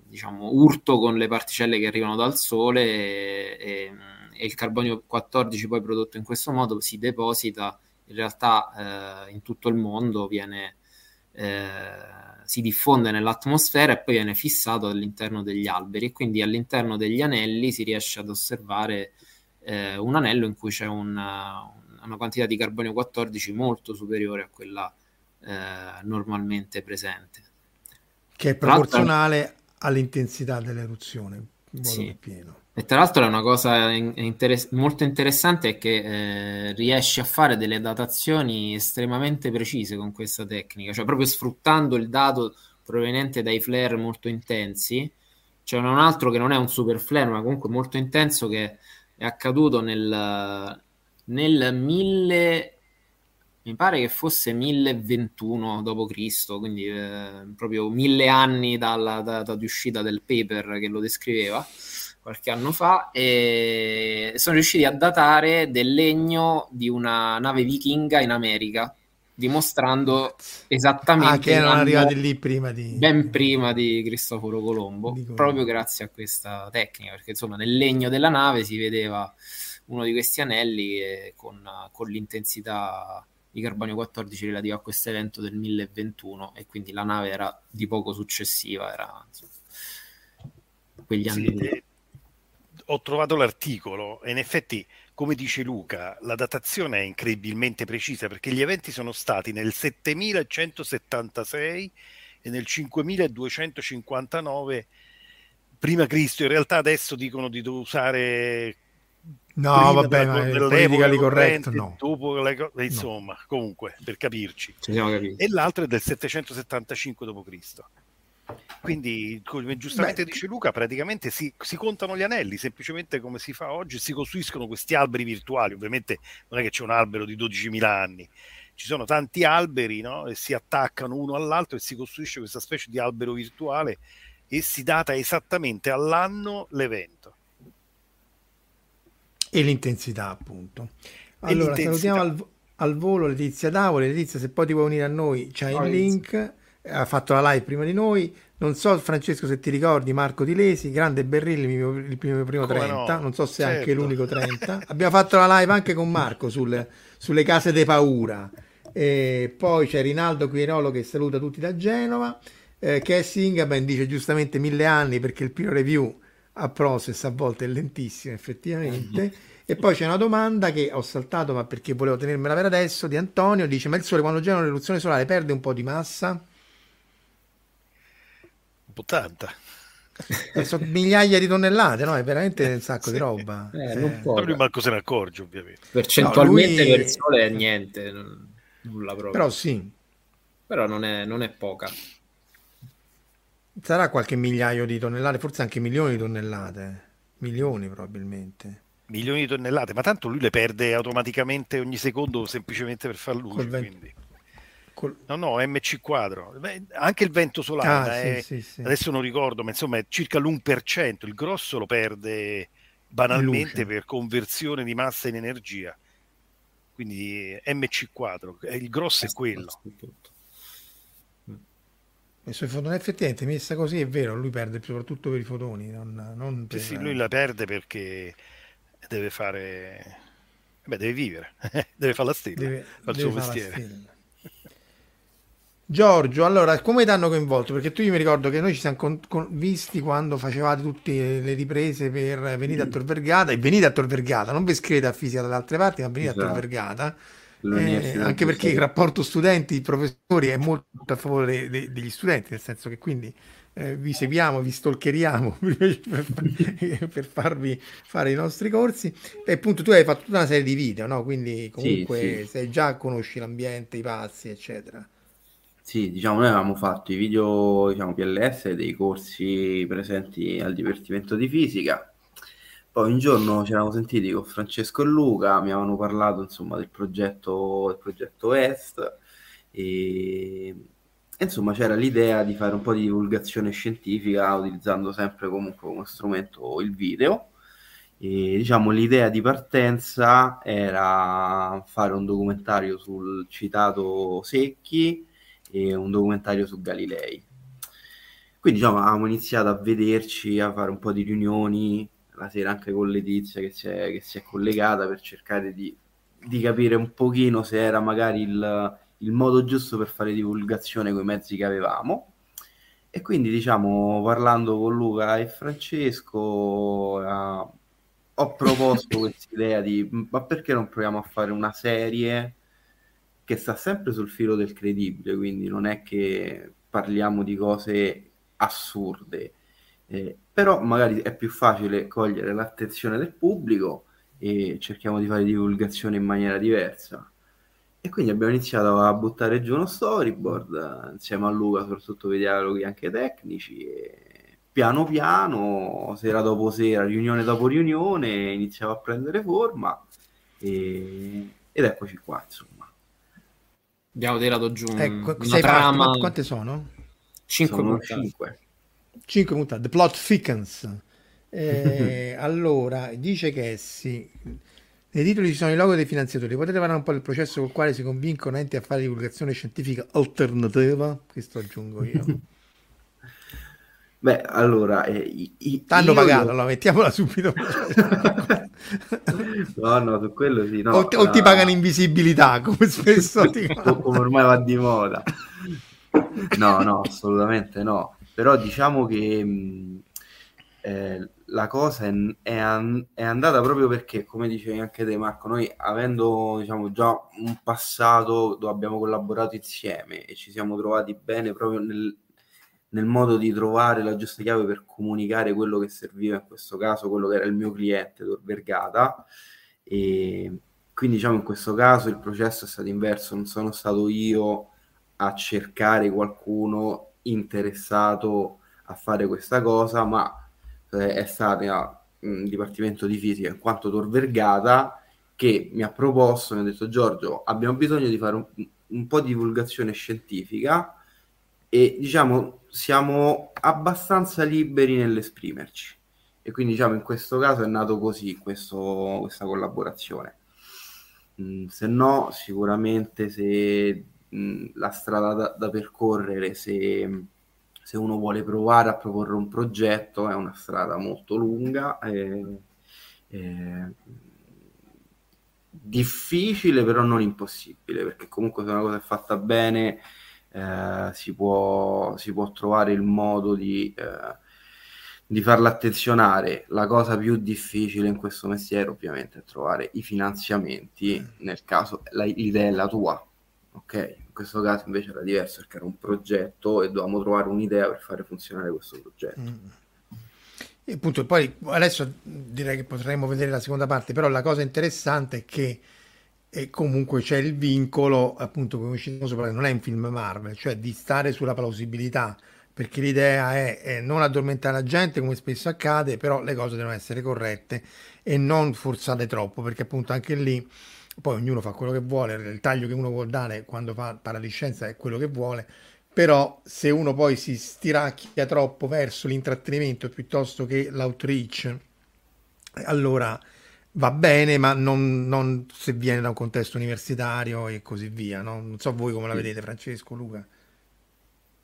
diciamo urto con le particelle che arrivano dal sole e, e, e, il carbonio 14 poi prodotto in questo modo si deposita in realtà eh, in tutto il mondo viene eh, si diffonde nell'atmosfera e poi viene fissato all'interno degli alberi e quindi all'interno degli anelli si riesce ad osservare eh, un anello in cui c'è una, una, quantità di carbonio 14 molto superiore a quella eh, normalmente presente. Che è proporzionale all'intensità dell'eruzione, sì. pieno. E tra l'altro è una cosa interess- molto interessante è che eh, riesce a fare delle datazioni estremamente precise con questa tecnica, cioè proprio sfruttando il dato proveniente dai flare molto intensi. C'è un altro che non è un super flare, ma comunque molto intenso che è accaduto nel, nel 1000 mi pare che fosse 1021 d.C., quindi eh, proprio mille anni dalla data di uscita del paper che lo descriveva qualche anno fa e sono riusciti a datare del legno di una nave vichinga in America dimostrando esattamente ah, che erano arrivati lì prima di ben prima di Cristoforo Colombo di proprio grazie a questa tecnica perché insomma nel legno della nave si vedeva uno di questi anelli con, con l'intensità di carbonio 14 relativa a questo evento del 1021 e quindi la nave era di poco successiva era quegli anni sì, ho trovato l'articolo e in effetti come dice Luca, la datazione è incredibilmente precisa perché gli eventi sono stati nel 7176 e nel 5259 prima Cristo. In realtà adesso dicono di usare No, vabbè, ma politically corretto, no. Dopo le, insomma, no. comunque, per capirci. E l'altro è del 775 d.C. Quindi, come giustamente Beh, dice Luca, praticamente si, si, contano gli anelli, semplicemente come si fa oggi, si costruiscono questi alberi virtuali. Ovviamente non è che c'è un albero di 12.000 anni, ci sono tanti alberi no? e si attaccano uno all'altro e si costruisce questa specie di albero virtuale e si data esattamente all'anno l'evento. E l'intensità, appunto. Allora, salutiamo al, al, volo Letizia Davole. Letizia, se poi ti vuoi unire a noi, c'è il link ha fatto la live prima di noi. Non so, Francesco, se ti ricordi Marco Tilesi, grande Berrilli, il mio, il primo Come 30. No? Non so se certo. è anche l'unico 30. [laughs] Abbiamo fatto la live anche con Marco sul, sulle case de paura. E poi c'è Rinaldo Quirolo che saluta tutti da Genova. Eh, Cassie ben dice giustamente mille anni perché il primo review a process a volte è lentissimo, effettivamente. E poi c'è una domanda che ho saltato, ma perché volevo tenermela per adesso, di Antonio. Dice: Ma il Sole quando genera l'eruzione solare perde un po' di massa? po' tanta. Eh, sono migliaia di tonnellate, no? È veramente un sacco sì. di roba. Eh, eh. Non può. Lui manco se ne accorge, ovviamente. Percentualmente no, lui... per il sole è niente, nulla proprio. Però sì. Però non è, non è poca. Sarà qualche migliaio di tonnellate, forse anche milioni di tonnellate. Milioni probabilmente. Milioni di tonnellate, ma tanto lui le perde automaticamente ogni secondo semplicemente per far luce. Quindi. Col... No, no, MC quadro. Beh, anche il vento solare, ah, è, sì, sì, sì. adesso non ricordo, ma insomma è circa l'1%. Il grosso lo perde banalmente Luce. per conversione di massa in energia. Quindi MC quadro, il grosso è quello. E sui fotoni effettivamente messa così è vero, lui perde soprattutto per i fotoni. Non, non per... sì, lui la perde perché deve fare... Beh, deve vivere, [laughs] deve fare la stella, deve, fa il suo mestiere. Giorgio, allora, come ti hanno coinvolto? Perché tu io mi ricordo che noi ci siamo con, con, visti quando facevate tutte le riprese per Venite a Tor Vergata e venite a Tor Vergata, non vi scrivete a fisica dalle altre parti, ma venite esatto. a Tor esatto. Vergata. Eh, anche perché il rapporto studenti-professori è molto a favore de, de, degli studenti, nel senso che quindi eh, vi seguiamo, vi stalkeriamo [laughs] per, [laughs] per, farvi fare i nostri corsi. E appunto tu hai fatto tutta una serie di video, no? Quindi comunque sì, sì. sei già conosci l'ambiente, i passi, eccetera. Sì, diciamo, noi avevamo fatto i video, diciamo, PLS dei corsi presenti al Dipartimento di Fisica. Poi un giorno ci eravamo sentiti con Francesco e Luca, mi avevano parlato, insomma, del progetto, del progetto Est e, insomma c'era l'idea di fare un po' di divulgazione scientifica utilizzando sempre comunque come strumento il video. E, diciamo l'idea di partenza era fare un documentario sul citato Secchi e un documentario su Galilei. Quindi diciamo avevamo iniziato a vederci, a fare un po' di riunioni, la sera anche con Letizia che si è, che si è collegata per cercare di, di, capire un pochino se era magari il, il modo giusto per fare divulgazione con i mezzi che avevamo. E quindi, diciamo, parlando con Luca e Francesco, eh, ho proposto [laughs] questa idea di ma perché non proviamo a fare una serie che sta sempre sul filo del credibile, quindi non è che parliamo di cose assurde, eh, però magari è più facile cogliere l'attenzione del pubblico e cerchiamo di fare divulgazione in maniera diversa. E quindi abbiamo iniziato a buttare giù uno storyboard insieme a Luca, soprattutto per i dialoghi anche tecnici. E piano piano, sera dopo sera, riunione dopo riunione, iniziava a prendere forma. E... Ed eccoci qua, insomma. Abbiamo tirato giù ecco, una trama... Parti, quante sono? 5 puntate. 5. 5 puntate. The plot thickens. [laughs] Eh, allora, dice che sì. Nei titoli ci sono i logo dei finanziatori. Potete parlare un po' del processo col quale si convincono enti a fare divulgazione scientifica alternativa? Questo aggiungo io. [laughs] Beh, allora... Eh, T'hanno pagato, allora mettiamola subito. [laughs] no, no, su quello sì. No, o, ti, o ti pagano invisibilità, come spesso ti Come ormai va di moda. No, no, assolutamente no. Però diciamo che eh, la cosa è, è, an- è, andata proprio perché, come dicevi anche te Marco, noi avendo diciamo, già un passato dove abbiamo collaborato insieme e ci siamo trovati bene proprio nel, nel modo di trovare la giusta chiave per comunicare quello che serviva in questo caso, quello che era il mio cliente, Tor Vergata, e quindi diciamo in questo caso il processo è stato inverso, non sono stato io a cercare qualcuno interessato a fare questa cosa, ma eh, è stato il Dipartimento di Fisica in quanto Tor Vergata che mi ha proposto, mi ha detto Giorgio, abbiamo bisogno di fare un, un po' di divulgazione scientifica e diciamo siamo abbastanza liberi nell'esprimerci. E quindi diciamo in questo caso è nato così questo, questa collaborazione. Mm, se no, sicuramente se la strada da, da percorrere, se se uno vuole provare a proporre un progetto è una strada molto lunga, e, e, difficile però non impossibile, perché comunque se una cosa è fatta bene eh, si, può, si, può, trovare il modo di, eh, di farla attenzionare. La cosa più difficile in questo mestiere ovviamente è trovare i finanziamenti, nel caso la, l'idea è la tua, ok? questo caso invece era diverso perché era un progetto e dovevamo trovare un'idea per fare funzionare questo progetto. Mm. E appunto, poi adesso direi che potremmo vedere la seconda parte, però la cosa interessante è che e comunque c'è il vincolo, appunto, come ci siamo sopra, non è un film Marvel, cioè di stare sulla plausibilità, perché l'idea è, è, non addormentare la gente come spesso accade, però le cose devono essere corrette e non forzate troppo, perché appunto anche lì poi ognuno fa quello che vuole, il taglio che uno vuole dare quando fa paradiscenza è quello che vuole, però se uno poi si stiracchia troppo verso l'intrattenimento piuttosto che l'outreach, allora va bene, ma non, non, se viene da un contesto universitario e così via. No? Non so voi come la vedete, Francesco, Luca.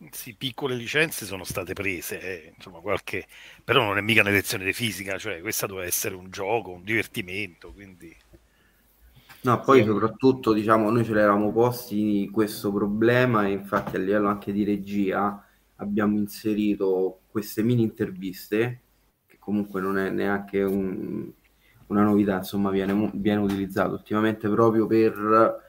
Sì, piccole licenze sono state prese, eh, insomma, qualche... però non è mica una lezione di fisica, cioè questa doveva essere un gioco, un divertimento, quindi... No, poi sì. soprattutto diciamo noi ce l'eravamo posti questo problema e infatti a livello anche di regia abbiamo inserito queste mini interviste che comunque non è neanche un, una novità, insomma viene, viene utilizzato ultimamente proprio per,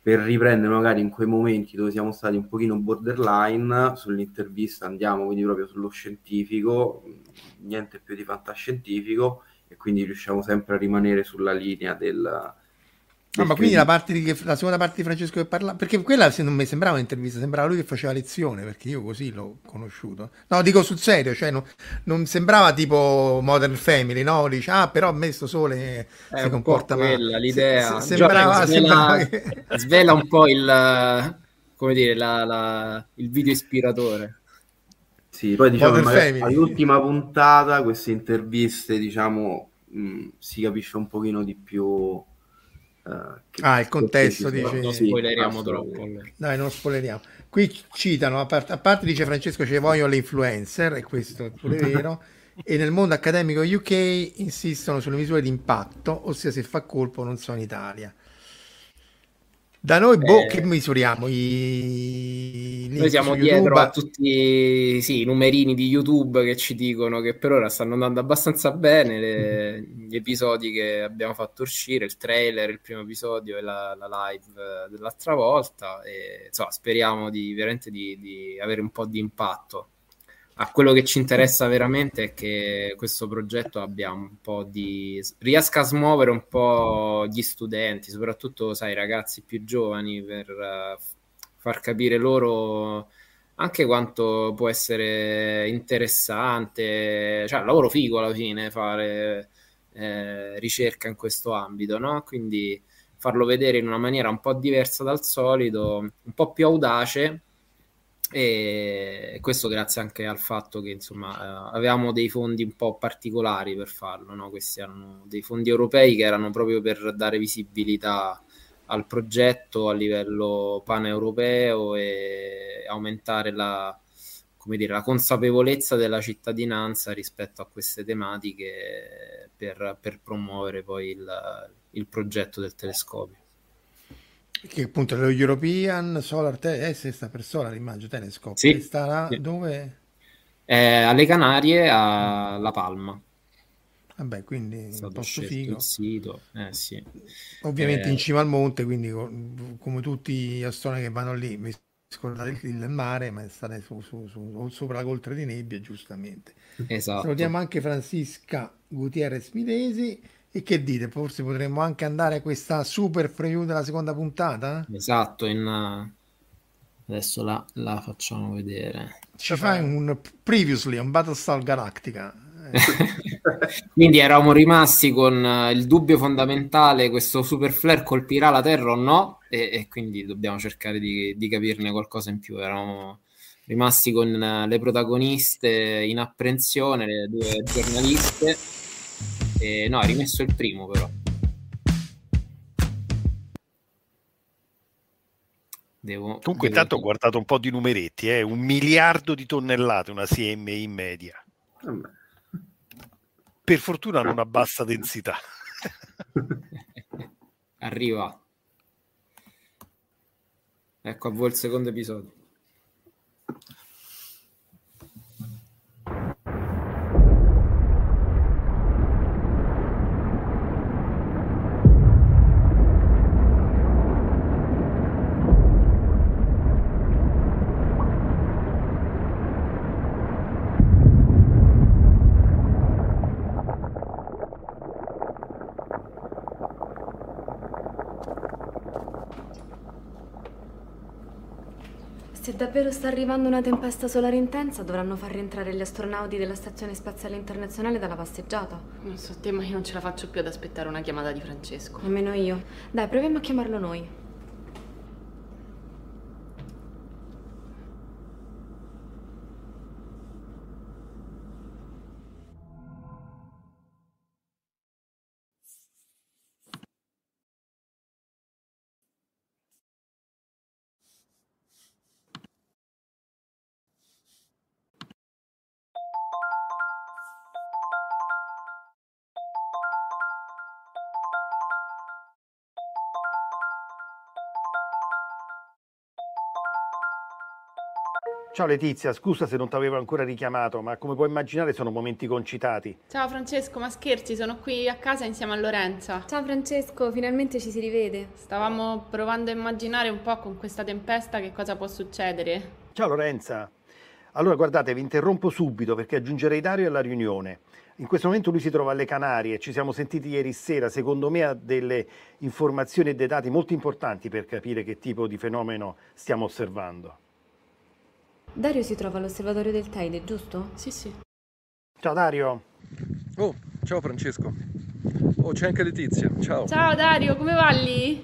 per riprendere magari in quei momenti dove siamo stati un pochino borderline sull'intervista andiamo quindi proprio sullo scientifico, niente più di fantascientifico e quindi riusciamo sempre a rimanere sulla linea del No, ma quindi la, parte di, la, seconda parte di Francesco che parla, perché quella se non mi sembrava un'intervista, sembrava lui che faceva lezione, perché io così l'ho conosciuto. No, dico sul serio, cioè no, non sembrava tipo Modern Family, no? Dice, ah, però a me sto sole si comporta male. l'idea. Se, se, sembrava, svela, sembrava che... svela un po' il come dire, la, la, il video ispiratore. Sì, poi diciamo all'ultima puntata queste interviste, diciamo, mh, si capisce un pochino di più uh, ah, il contesto dice... Non spoileriamo troppo. Dai, non spoileriamo. Qui citano, a parte, a parte dice Francesco, ci vogliono le influencer, e questo è pure [laughs] vero, e nel mondo accademico UK insistono sulle misure di impatto, ossia se fa colpo non so in Italia. Da noi, boh, eh, che misuriamo? I... Noi siamo dietro a tutti sì, i numerini di YouTube che ci dicono che per ora stanno andando abbastanza bene le... gli episodi che abbiamo fatto uscire, il trailer, il primo episodio e la, la live dell'altra volta. E, insomma, speriamo di, veramente di, di avere un po' di impatto a quello che ci interessa veramente è che questo progetto abbia un po' di riesca a smuovere un po' gli studenti, soprattutto sai, ragazzi più giovani, per uh, far capire loro anche quanto può essere interessante, cioè lavoro figo alla fine fare eh, ricerca in questo ambito, no? Quindi farlo vedere in una maniera un po' diversa dal solito, un po' più audace e questo grazie anche al fatto che insomma eh, avevamo dei fondi un po' particolari per farlo, no? questi erano dei fondi europei che erano proprio per dare visibilità al progetto a livello paneuropeo e aumentare la, dire, la consapevolezza della cittadinanza rispetto a queste tematiche per, per promuovere poi il, il progetto del telescopio che appunto lo European Solar Telescope eh, sta per Solar immagino Telescope sì, starà sì. dove? Eh, alle Canarie a La Palma vabbè quindi un posto figo eh, sì. ovviamente eh, in cima al monte quindi come tutti gli astronomi che vanno lì mi scordate il mare ma state su, su, su, sopra la coltre di nebbia giustamente esatto. salutiamo anche Francisca Gutierrez Midesi e che dite? Forse potremmo anche andare a questa super preview della seconda puntata? Esatto, in, uh, adesso la, la, facciamo vedere. Ci fai un previously, un Battlestar Galactica. [laughs] Quindi eravamo rimasti con uh, il dubbio fondamentale, questo super flare colpirà la Terra o no? E, e quindi dobbiamo cercare di, di, capirne qualcosa in più. Eravamo rimasti con uh, le protagoniste in apprensione, le due giornaliste eh, no, ha rimesso il primo però. Devo, Comunque devo... intanto ho guardato un po' di numeretti, eh? un miliardo di tonnellate una CMI in media. Per fortuna non ha bassa densità. [laughs] Arriva. Ecco a voi il secondo episodio. Davvero sta arrivando una tempesta solare intensa, dovranno far rientrare gli astronauti della Stazione Spaziale Internazionale dalla passeggiata. Non so te, ma io non ce la faccio più ad aspettare una chiamata di Francesco. Nemmeno io. Dai, proviamo a chiamarlo noi. Ciao Letizia, scusa se non ti avevo ancora richiamato, ma come puoi immaginare sono momenti concitati. Ciao Francesco, ma scherzi, sono qui a casa insieme a Lorenza. Ciao Francesco, finalmente ci si rivede. Stavamo provando a immaginare un po' con questa tempesta che cosa può succedere. Ciao Lorenza. Allora guardate, vi interrompo subito perché aggiungerei Dario alla riunione. In questo momento lui si trova alle Canarie, ci siamo sentiti ieri sera, secondo me ha delle informazioni e dei dati molto importanti per capire che tipo di fenomeno stiamo osservando. Dario si trova all'osservatorio del Teide, giusto? Sì, sì. Ciao Dario. Oh, ciao Francesco. Oh, c'è anche Letizia. Ciao. Ciao Dario, come va lì?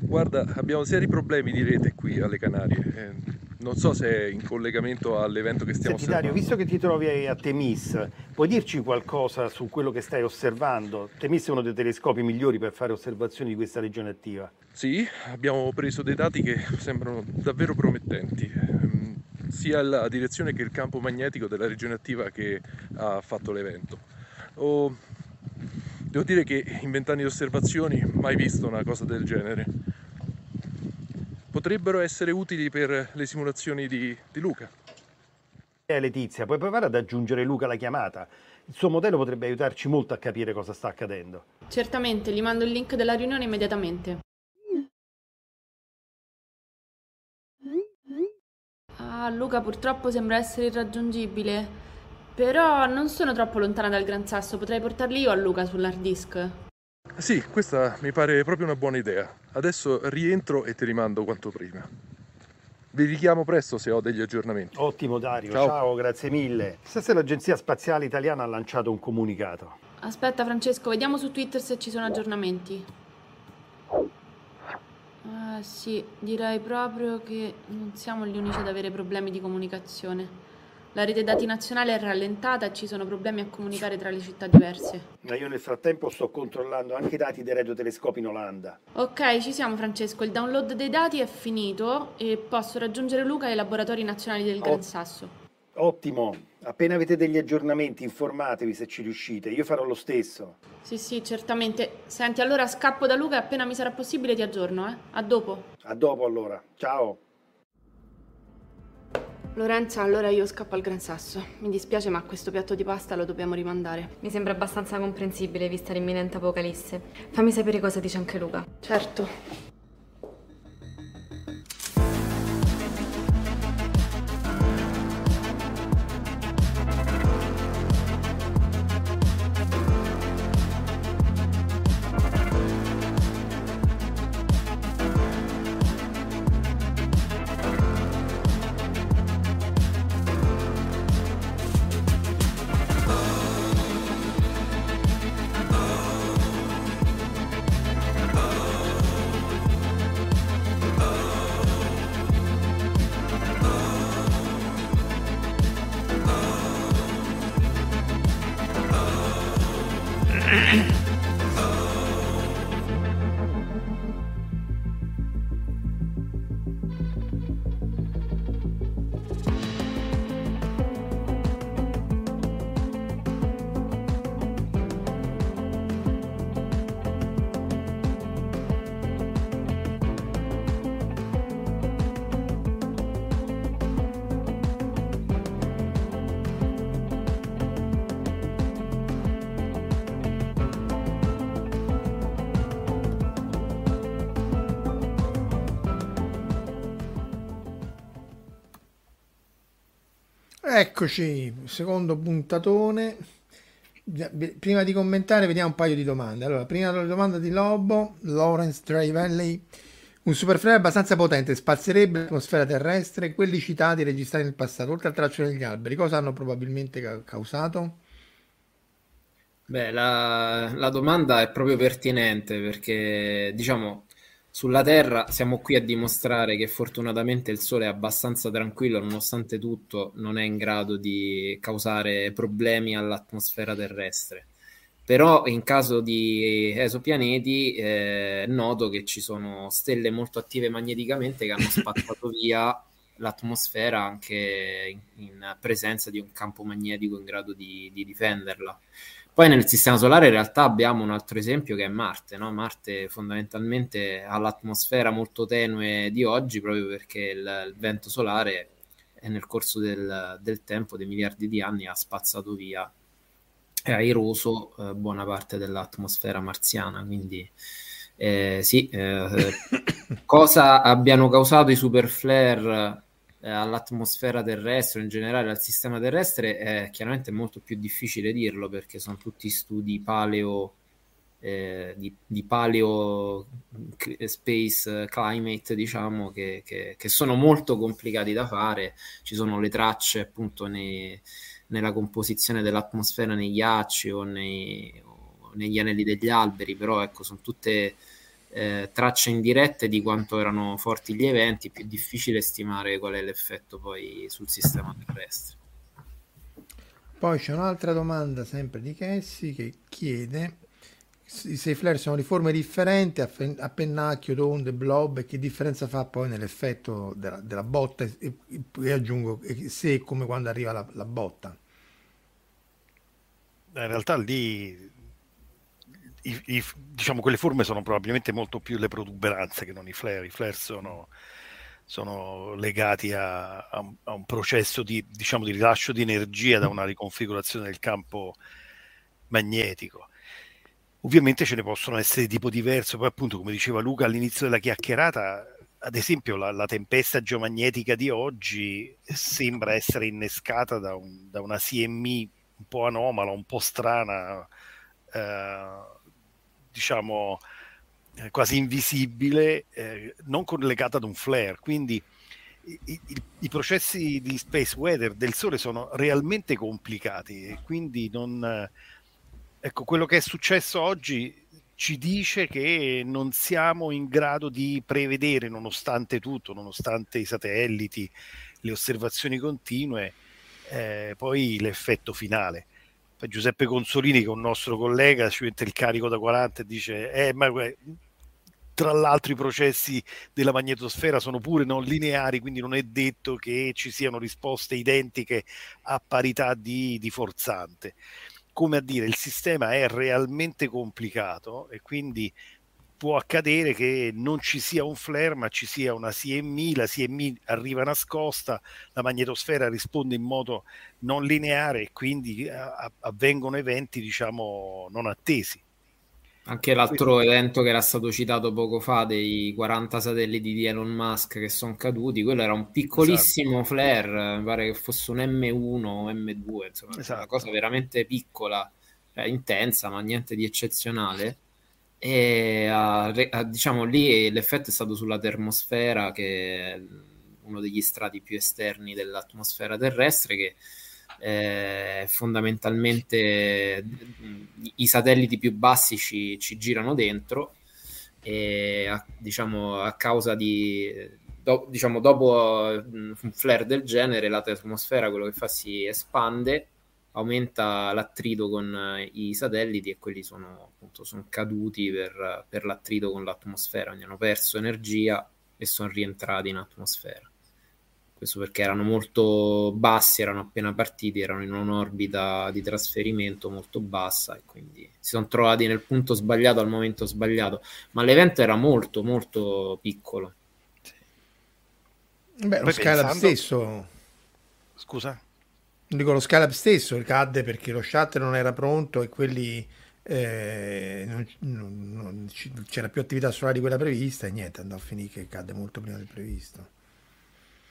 Guarda, abbiamo seri problemi di rete qui alle Canarie. Eh, non so se è in collegamento all'evento che stiamo Senti Dario, visto che ti trovi a Temis, puoi dirci qualcosa su quello che stai osservando? Temis è uno dei telescopi migliori per fare osservazioni di questa regione attiva. Sì, abbiamo preso dei dati che sembrano davvero promettenti, sia la direzione che il campo magnetico della regione attiva che ha fatto l'evento. Ho... Devo dire che in vent'anni di osservazioni mai visto una cosa del genere potrebbero essere utili per le simulazioni di, di Luca. Eh, Letizia, puoi provare ad aggiungere Luca alla chiamata? Il suo modello potrebbe aiutarci molto a capire cosa sta accadendo. Certamente, gli mando il link della riunione immediatamente. Ah, Luca purtroppo sembra essere irraggiungibile. Però non sono troppo lontana dal Gran Sasso, potrei portarli io a Luca sull'hard disk. Sì, questa mi pare proprio una buona idea. Adesso rientro e ti rimando quanto prima. Vi richiamo presto se ho degli aggiornamenti. Ottimo Dario, ciao, ciao grazie mille. Stasera l'Agenzia Spaziale Italiana ha lanciato un comunicato. Aspetta Francesco, vediamo su Twitter se ci sono aggiornamenti. Ah sì, direi proprio che non siamo gli unici ad avere problemi di comunicazione. La rete dati nazionale è rallentata e ci sono problemi a comunicare tra le città diverse. Ma io nel frattempo sto controllando anche i dati dei radiotelescopi in Olanda. Ok, ci siamo Francesco, il download dei dati è finito e posso raggiungere Luca ai laboratori nazionali del Gran Sasso. Ottimo, appena avete degli aggiornamenti informatevi se ci riuscite, io farò lo stesso. Sì, sì, certamente. Senti, allora scappo da Luca e appena mi sarà possibile ti aggiorno, eh? A dopo. A dopo allora, ciao. Lorenza, allora io scappo al Gran Sasso. Mi dispiace, ma questo piatto di pasta lo dobbiamo rimandare. Mi sembra abbastanza comprensibile vista l'imminente apocalisse. Fammi sapere cosa dice anche Luca. Certo. Eccoci, secondo puntatone. Prima di commentare, vediamo un paio di domande. Allora, prima la domanda di Lobo, Lawrence Dry. Un superflare abbastanza potente spazzerebbe l'atmosfera terrestre. Quelli citati registrati nel passato, oltre al traccio degli alberi, cosa hanno probabilmente causato? Beh, la, la domanda è proprio pertinente perché, diciamo, sulla Terra siamo qui a dimostrare che fortunatamente il Sole è abbastanza tranquillo, nonostante tutto non è in grado di causare problemi all'atmosfera terrestre. Però in caso di esopianeti eh, noto che ci sono stelle molto attive magneticamente che hanno [coughs] spazzato via l'atmosfera anche in, in, presenza di un campo magnetico in grado di, di difenderla. Poi nel sistema solare in realtà abbiamo un altro esempio che è Marte. No? Marte fondamentalmente ha l'atmosfera molto tenue di oggi proprio perché il, il vento solare nel corso del, del, tempo, dei miliardi di anni, ha spazzato via e ha eroso eh, buona parte dell'atmosfera marziana. Quindi eh, sì, eh, [coughs] cosa abbiano causato i super flare eh, all'atmosfera terrestre, in generale al sistema terrestre, è chiaramente molto più difficile dirlo perché sono tutti studi paleo, eh, di, di, paleo space climate, diciamo, che, che, che, sono molto complicati da fare. Ci sono le tracce appunto nei, nella composizione dell'atmosfera nei ghiacci o, nei, o negli anelli degli alberi, però ecco, sono tutte eh, tracce indirette di quanto erano forti gli eventi, più difficile stimare qual è l'effetto poi sul sistema terrestre. Poi c'è un'altra domanda sempre di Cassie che chiede se i flare sono di forme differenti a, pennacchio, d'onde, blob e che differenza fa poi nell'effetto della, della botta e, e, aggiungo se e come quando arriva la, la botta in realtà lì i, i, diciamo quelle forme sono probabilmente molto più le protuberanze che non i flare. I flare sono, sono legati a, a, un, a, un, processo di, diciamo, di rilascio di energia da una riconfigurazione del campo magnetico. Ovviamente ce ne possono essere di tipo diverso, poi appunto come diceva Luca all'inizio della chiacchierata, ad esempio la, la tempesta geomagnetica di oggi sembra essere innescata da, un, da una CMI un po' anomala, un po' strana, eh, diciamo eh, quasi invisibile, eh, non collegata ad un flare. Quindi i, i, i, processi di space weather del Sole sono realmente complicati e quindi non... Ecco, quello che è successo oggi ci dice che non siamo in grado di prevedere, nonostante tutto, nonostante i satelliti, le osservazioni continue, eh, poi l'effetto finale. Giuseppe Consolini, che è un nostro collega, ci mette il carico da 40 e dice: eh, ma tra l'altro i processi della magnetosfera sono pure non lineari, quindi non è detto che ci siano risposte identiche a parità di, di forzante. Come a dire, il sistema è realmente complicato e quindi può accadere che non ci sia un flare ma ci sia una CMI, la CMI arriva nascosta, la magnetosfera risponde in modo non lineare e quindi eh, avvengono eventi diciamo non attesi. Anche l'altro quindi... evento che era stato citato poco fa dei 40 satelliti di Elon Musk che sono caduti, quello era un piccolissimo esatto. flare, mi pare che fosse un M1 o M2, insomma, esatto. una cosa veramente piccola, cioè, intensa, ma niente di eccezionale e uh, diciamo lì l'effetto è stato sulla termosfera, che è uno degli strati più esterni dell'atmosfera terrestre, che eh, fondamentalmente i satelliti più bassi ci, ci girano dentro e a, diciamo a causa di do, diciamo dopo un flare del genere la termosfera quello che fa si espande aumenta l'attrito con eh, i satelliti e quelli sono, appunto, sono caduti per, per l'attrito con l'atmosfera, quindi hanno perso energia e sono rientrati in atmosfera. Questo perché erano molto bassi, erano appena partiti, erano in un'orbita di trasferimento molto bassa e quindi si sono trovati nel punto sbagliato al momento sbagliato. Ma l'evento era molto, molto piccolo. Beh, lo Skylab pensando... stesso. Scusa? Dico lo Scalab stesso cadde perché lo shuttle non era pronto e quelli eh, non, non, non, c'era più attività solare di quella prevista e niente, andò a finire che cadde molto prima del previsto.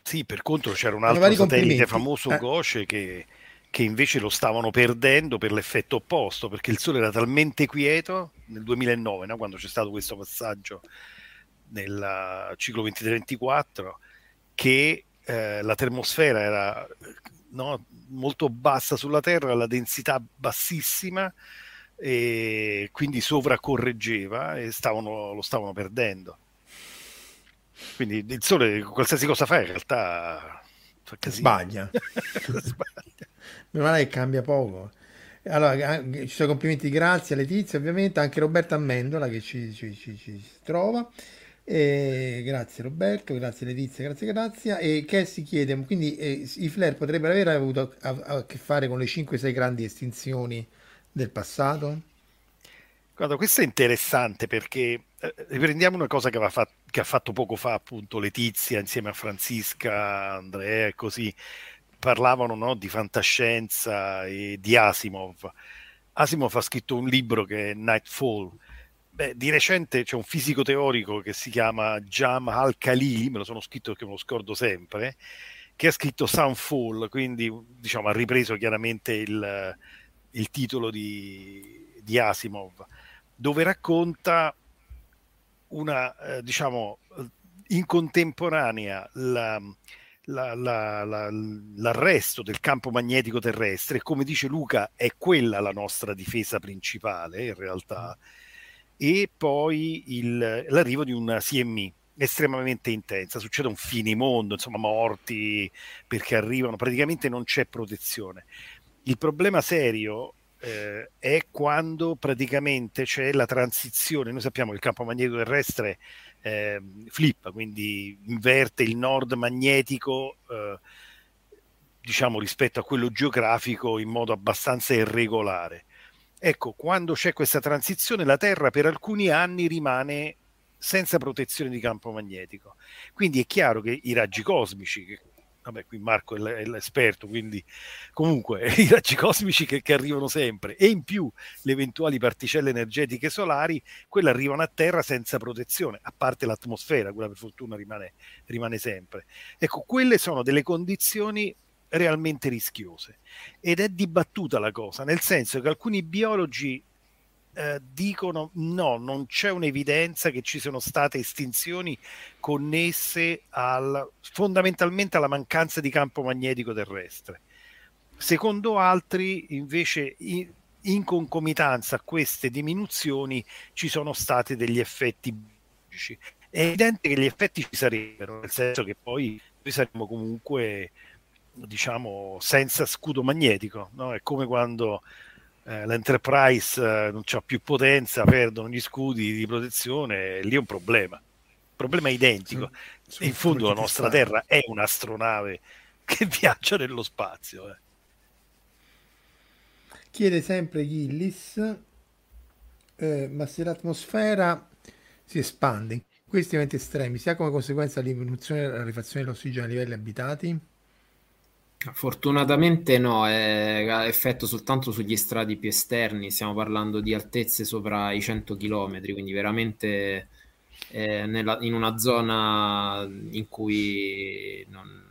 Sì, per contro c'era un altro satellite famoso eh. Gosce che, che, invece lo stavano perdendo per l'effetto opposto, perché il Sole era talmente quieto nel 2009, no? quando c'è stato questo passaggio nel ciclo 23-24, che eh, la termosfera era no? molto bassa sulla Terra, la densità bassissima e quindi sovracorreggeva e stavano, lo stavano perdendo. Quindi il Sole, qualsiasi cosa fa, in realtà fa Sbaglia. [laughs] Sbaglia. Male che cambia poco. Allora, ci sono complimenti, grazie a Letizia, ovviamente, anche Roberta Amendola che ci, ci, ci, ci trova. E grazie Roberto, grazie Letizia, grazie Grazia. E che si chiede, quindi eh, i flare potrebbero aver avuto a, a, che fare con le 5-6 grandi estinzioni del passato? Guarda, questo è interessante perché eh, riprendiamo una cosa che, fa- che, ha fatto poco fa appunto Letizia insieme a Francisca, Andrea e così, parlavano no, di fantascienza e di Asimov. Asimov ha scritto un libro che è Nightfall, Beh, di recente c'è un fisico teorico che si chiama Jam Al-Khalili, me lo sono scritto perché me lo scordo sempre, che ha scritto Sunfall, quindi diciamo, ha ripreso chiaramente il, il titolo di, di, Asimov, dove racconta una, eh, diciamo, in contemporanea la, la, la, l'arresto del campo magnetico terrestre, come dice Luca, è quella la nostra difesa principale in realtà. Mm e poi il, l'arrivo di una CMI estremamente intensa, succede un finimondo, insomma morti perché arrivano, praticamente non c'è protezione. Il problema serio eh, è quando praticamente c'è la transizione, noi sappiamo che il campo magnetico terrestre eh, flippa, quindi inverte il nord magnetico eh, diciamo rispetto a quello geografico in modo abbastanza irregolare. Ecco, quando c'è questa transizione la Terra per alcuni anni rimane senza protezione di campo magnetico. Quindi è chiaro che i raggi cosmici, che, vabbè, qui Marco è l'esperto, quindi comunque [laughs] i raggi cosmici che, che, arrivano sempre e in più le eventuali particelle energetiche solari, quelle arrivano a Terra senza protezione, a parte l'atmosfera, quella per fortuna rimane, rimane sempre. Ecco, quelle sono delle condizioni realmente rischiose ed è dibattuta la cosa, nel senso che alcuni biologi eh, dicono no, non c'è un'evidenza che ci siano state estinzioni connesse al, fondamentalmente alla mancanza di campo magnetico terrestre. Secondo altri, invece, in, in concomitanza a queste diminuzioni ci sono stati degli effetti biologici. È evidente che gli effetti ci sarebbero, nel senso che poi noi saremmo comunque diciamo senza scudo magnetico, no? è come quando eh, l'Enterprise eh, non ha più potenza, perdono gli scudi di protezione, lì è un problema. Il problema è identico. Sì, sì, in fondo la nostra Terra è un'astronave [laughs] che viaggia nello spazio. Eh. Chiede sempre Gillis, eh, ma se l'atmosfera si espande in questi eventi estremi, si ha come conseguenza la diminuzione e la rarefazione dell'ossigeno a livelli abitati? Fortunatamente no, è effetto soltanto sugli strati più esterni, stiamo parlando di altezze sopra i 100 km, quindi veramente eh, nella, in una zona in cui non,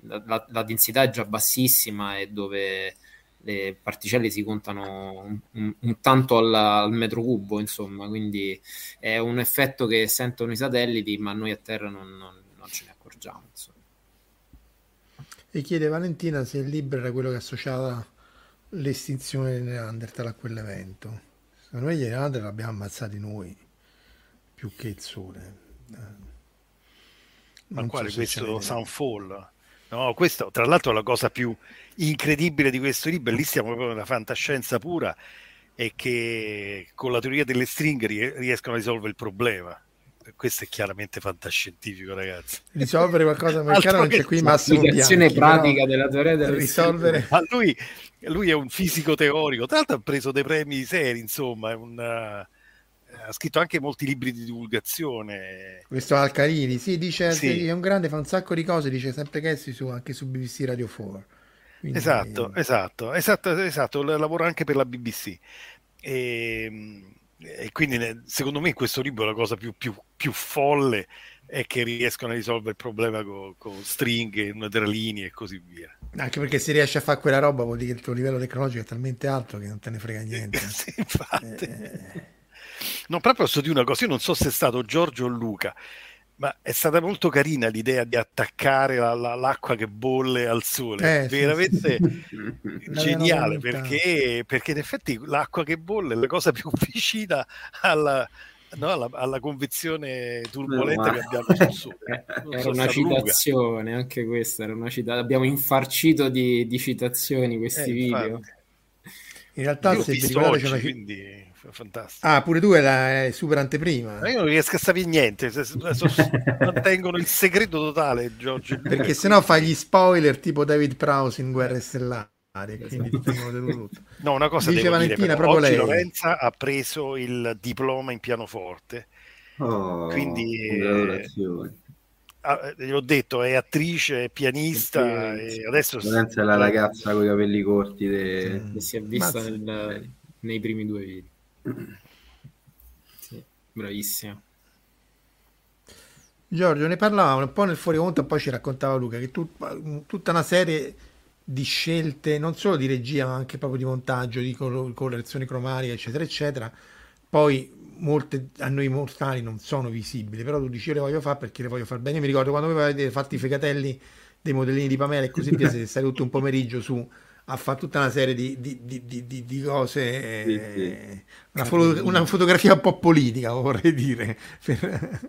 la, la, densità è già bassissima e dove le particelle si contano un, un, un tanto al, al, metro cubo, insomma, quindi è un effetto che sentono i satelliti, ma noi a terra non, non, non ce ne accorgiamo. E chiede Valentina se il libro era quello che associava l'estinzione dei Neanderthal a quell'evento. Secondo me gli Neanderthal l'abbiamo ammazzati noi, più che il sole. Eh, Ma quale so questo Sunfall? No, questo tra l'altro è la cosa più incredibile di questo libro, lì stiamo proprio nella fantascienza pura, è che con la teoria delle stringhe riescono a risolvere il problema questo è chiaramente fantascientifico, ragazzi. Risolvere qualcosa [laughs] americano non c'è qui Massimo Bianchi. pratica della teoria delle risolvere. Ma lui, lui, è un fisico teorico, tra l'altro ha preso dei premi seri, insomma, un, uh, ha scritto anche molti libri di divulgazione. Questo Alcarini, sì, dice sì. è un grande, fa un sacco di cose, dice sempre che su, anche su BBC Radio 4. Quindi... Esatto, esatto, esatto, esatto, lavora anche per la BBC. E, ehm, e quindi secondo me in questo libro la cosa più, più, più folle è che riescono a risolvere il problema con, con stringhe, linee e così via. Anche perché se riesci a fare quella roba vuol dire che il tuo livello tecnologico è talmente alto che non te ne frega [laughs] niente. sì, infatti. Eh... No, proprio posso dire una cosa, io non so se è stato Giorgio o Luca, ma è stata molto carina l'idea di attaccare la, la, l'acqua che bolle al sole, eh, veramente sì, sì. [laughs] geniale perché, perché, in effetti l'acqua che bolle è la cosa più [laughs] vicina alla, no, alla, alla convezione turbolenta no, che abbiamo. Non [laughs] era so una citazione, lunga. anche questa era una citazione. Abbiamo infarcito di, di citazioni questi eh, video. In realtà, Io se vi ricordate, c'è una... quindi fantastico. Ah, pure tu è super anteprima. Ma io non riesco a sapere niente, [laughs] mantengono il segreto totale, Giorgio. Perché sennò fa gli spoiler tipo David Prowse in Guerre Stellari. Quindi tutto. [laughs] No, una cosa Dice Valentina, dire, proprio lei. Lorenza ha preso il diploma in pianoforte. Oh, quindi eh, gliel'ho detto, è attrice, è pianista. E adesso Lorenza è la ragazza con i capelli corti de... che si è vista nel, nei primi due video. Sì, bravissimo. Giorgio, ne parlavamo un po' nel fuori conto, poi ci raccontava Luca che tu, tutta una serie di scelte, non solo di regia, ma anche proprio di montaggio, di colorazione cromatica, eccetera, eccetera. Poi molte a noi mortali non sono visibili, però tu dici io le voglio fare perché le voglio fare bene. Io mi ricordo quando voi avete fatto i fegatelli dei modellini di Pamela e così via, [laughs] siete stati tutto un pomeriggio su ha fatto tutta una serie di, di, di, di, cose, Sì, eh, sì. una, fo- una fotografia un po' politica, vorrei dire. Per-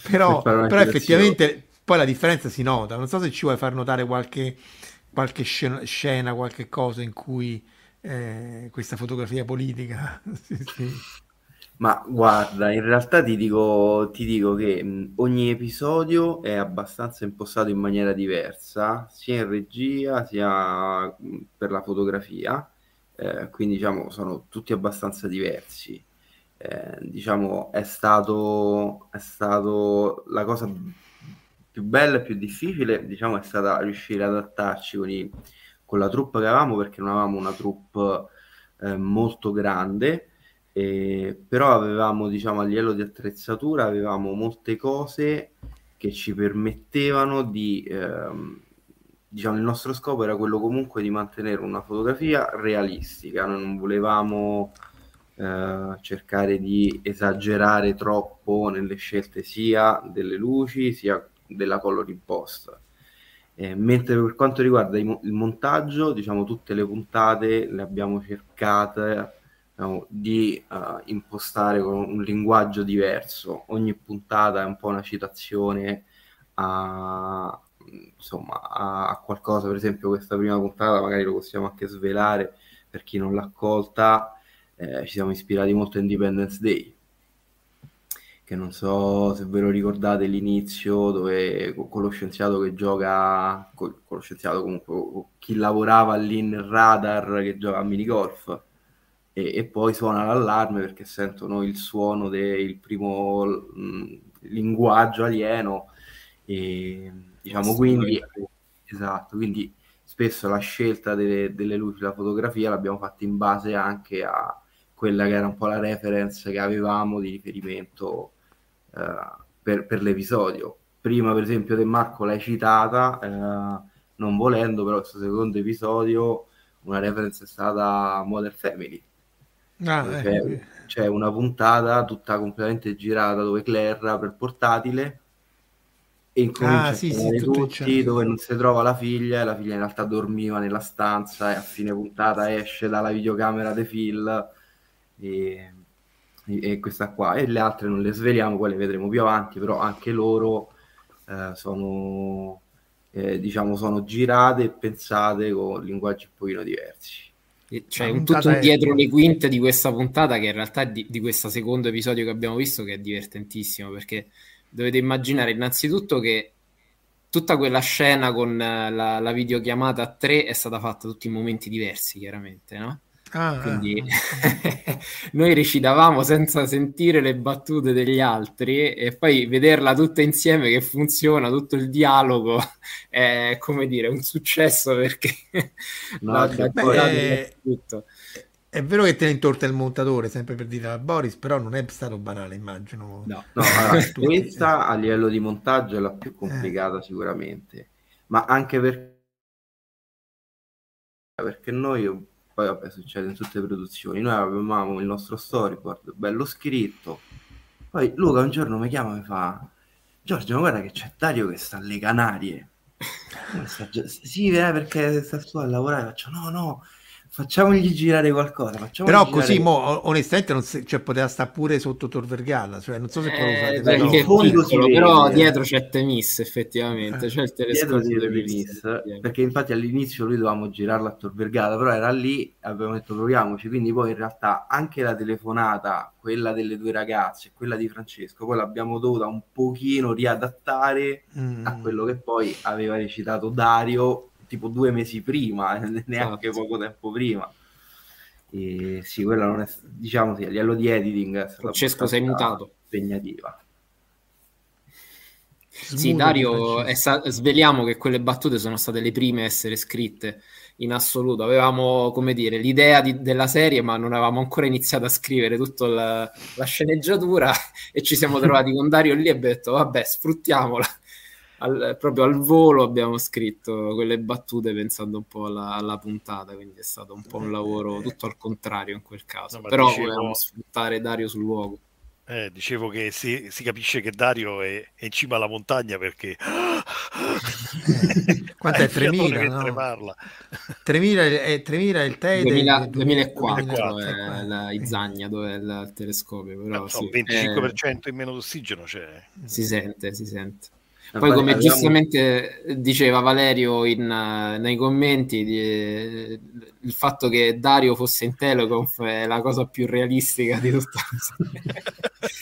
però, Per fare però effettivamente poi la differenza si nota. Non so se ci vuoi far notare qualche, qualche scena, scena, qualche cosa in cui eh, questa fotografia politica... [laughs] sì, sì. Ma guarda, in realtà ti dico, ti dico che mh, ogni episodio è abbastanza impostato in maniera diversa, sia in regia sia mh, per la fotografia, eh, quindi diciamo sono tutti abbastanza diversi. Eh, diciamo è stato, è stato la cosa più bella e più difficile, diciamo, è stata riuscire ad adattarci con, i- con la troupe che avevamo, perché non avevamo una troupe eh, molto grande, e- però avevamo, diciamo, a livello di attrezzatura, avevamo molte cose che ci permettevano di, ehm, diciamo, il nostro scopo era quello comunque di mantenere una fotografia realistica, noi non volevamo eh, cercare di esagerare troppo nelle scelte sia delle luci sia della color imposta. Eh, mentre per quanto riguarda il montaggio, diciamo tutte le puntate le abbiamo cercate diciamo, di eh, impostare con un linguaggio diverso. Ogni puntata è un po' una citazione a, insomma, a, qualcosa. Per esempio, questa prima puntata, magari lo possiamo anche svelare per chi non l'ha colta. eh, ci siamo ispirati molto a Independence Day che non so se ve lo ricordate l'inizio dove co- con lo scienziato che gioca, con lo scienziato comunque, chi lavorava lì nel radar che gioca a minigolf e, e poi suona l'allarme perché sentono il suono del primo mh, linguaggio alieno e diciamo quindi esatto, quindi spesso la scelta delle, delle luci, la fotografia l'abbiamo fatta in base anche a quella che era un po' la reference che avevamo di riferimento per, per l'episodio. Prima, per esempio, De Marco l'hai citata, eh, non volendo, però questo secondo episodio una reference è stata Modern Family. Ah, ecco, c'è, sì. c'è una puntata tutta completamente girata dove Claire apre il portatile e incomincia Ah, a sì, sì, tutto in tutti dove non si trova la figlia e la figlia in realtà dormiva nella stanza e a fine puntata esce dalla videocamera di Phil e, e questa qua e le altre non le sveliamo, poi le vedremo più avanti, però anche loro eh, sono eh, diciamo sono girate e pensate con linguaggi un pochino diversi. C'è un, tutto un è- dietro le quinte di questa puntata che in realtà è di, di questo secondo episodio che abbiamo visto che è divertentissimo perché dovete immaginare innanzitutto che tutta quella scena con eh, la, la videochiamata a tre è stata fatta tutti in momenti diversi chiaramente, no? Ah, Quindi ah. [laughs] [laughs] noi recitavamo senza sentire le battute degli altri e poi vederla tutta insieme che funziona, tutto il dialogo [laughs] è come dire un successo perché No, la- la Beh, è tutto. È vero che te ne intorta il montatore, sempre per dire a Boris, però non è stato banale, immagino. No, No, allora, Tutti, eh. questa a livello di montaggio è la più complicata sicuramente, ma anche per- perché noi, poi vabbè succede in tutte le produzioni, noi avevamo il nostro storyboard bello scritto, poi Luca un giorno mi chiama e mi fa Giorgio, ma guarda che c'è Dario che sta alle Canarie. [laughs] Sta già- Sì, eh, perché sta su a lavorare, faccio no, no, facciamogli girare qualcosa, facciamogli Però girare così, mo, onestamente, non si- cioè, poteva stare pure sotto Tor Vergata, cioè, non so se Eh, fondo si piccolo, vede, però eh. dietro c'è Temis effettivamente, c'è il telescopio Temis, Temis. perché infatti all'inizio lui dovevamo girarla a Tor Vergata, però era lì, abbiamo detto proviamoci, quindi poi in realtà anche la telefonata, quella delle due ragazze, quella di Francesco, poi l'abbiamo dovuta un pochino riadattare Mm. a quello che poi aveva recitato Dario tipo due mesi prima, [laughs] neanche Esatto. poco tempo prima. E sì, quella non è, diciamo sì, a livello di editing Francesco, sei mutato. impegnativa. Sì, Smuto Dario, sta- sveliamo che quelle battute sono state le prime a essere scritte in assoluto. Avevamo, come dire, l'idea di- della serie, ma non avevamo ancora iniziato a scrivere tutta la, la sceneggiatura [laughs] e ci siamo trovati con Dario lì e abbiamo detto, vabbè, sfruttiamola. Al- proprio al volo abbiamo scritto quelle battute pensando un po' alla, alla puntata, quindi è stato un po' un lavoro tutto al contrario in quel caso. No, Però dicevo- volevamo sfruttare Dario sul luogo. Eh, dicevo che si, si, capisce che Dario è, è, in cima alla montagna perché [laughs] quanto è? 3000 no? 3000 è, 3000 è il TED 2000, 2004, 2004 è la Izzagna dove è il telescopio però, eh, sì, 25% in meno d'ossigeno c'è. Si sente si sente poi, come abbiamo... giustamente diceva Valerio in, uh, nei commenti, di, il fatto che Dario fosse in Teleconf è la cosa più realistica di tutto.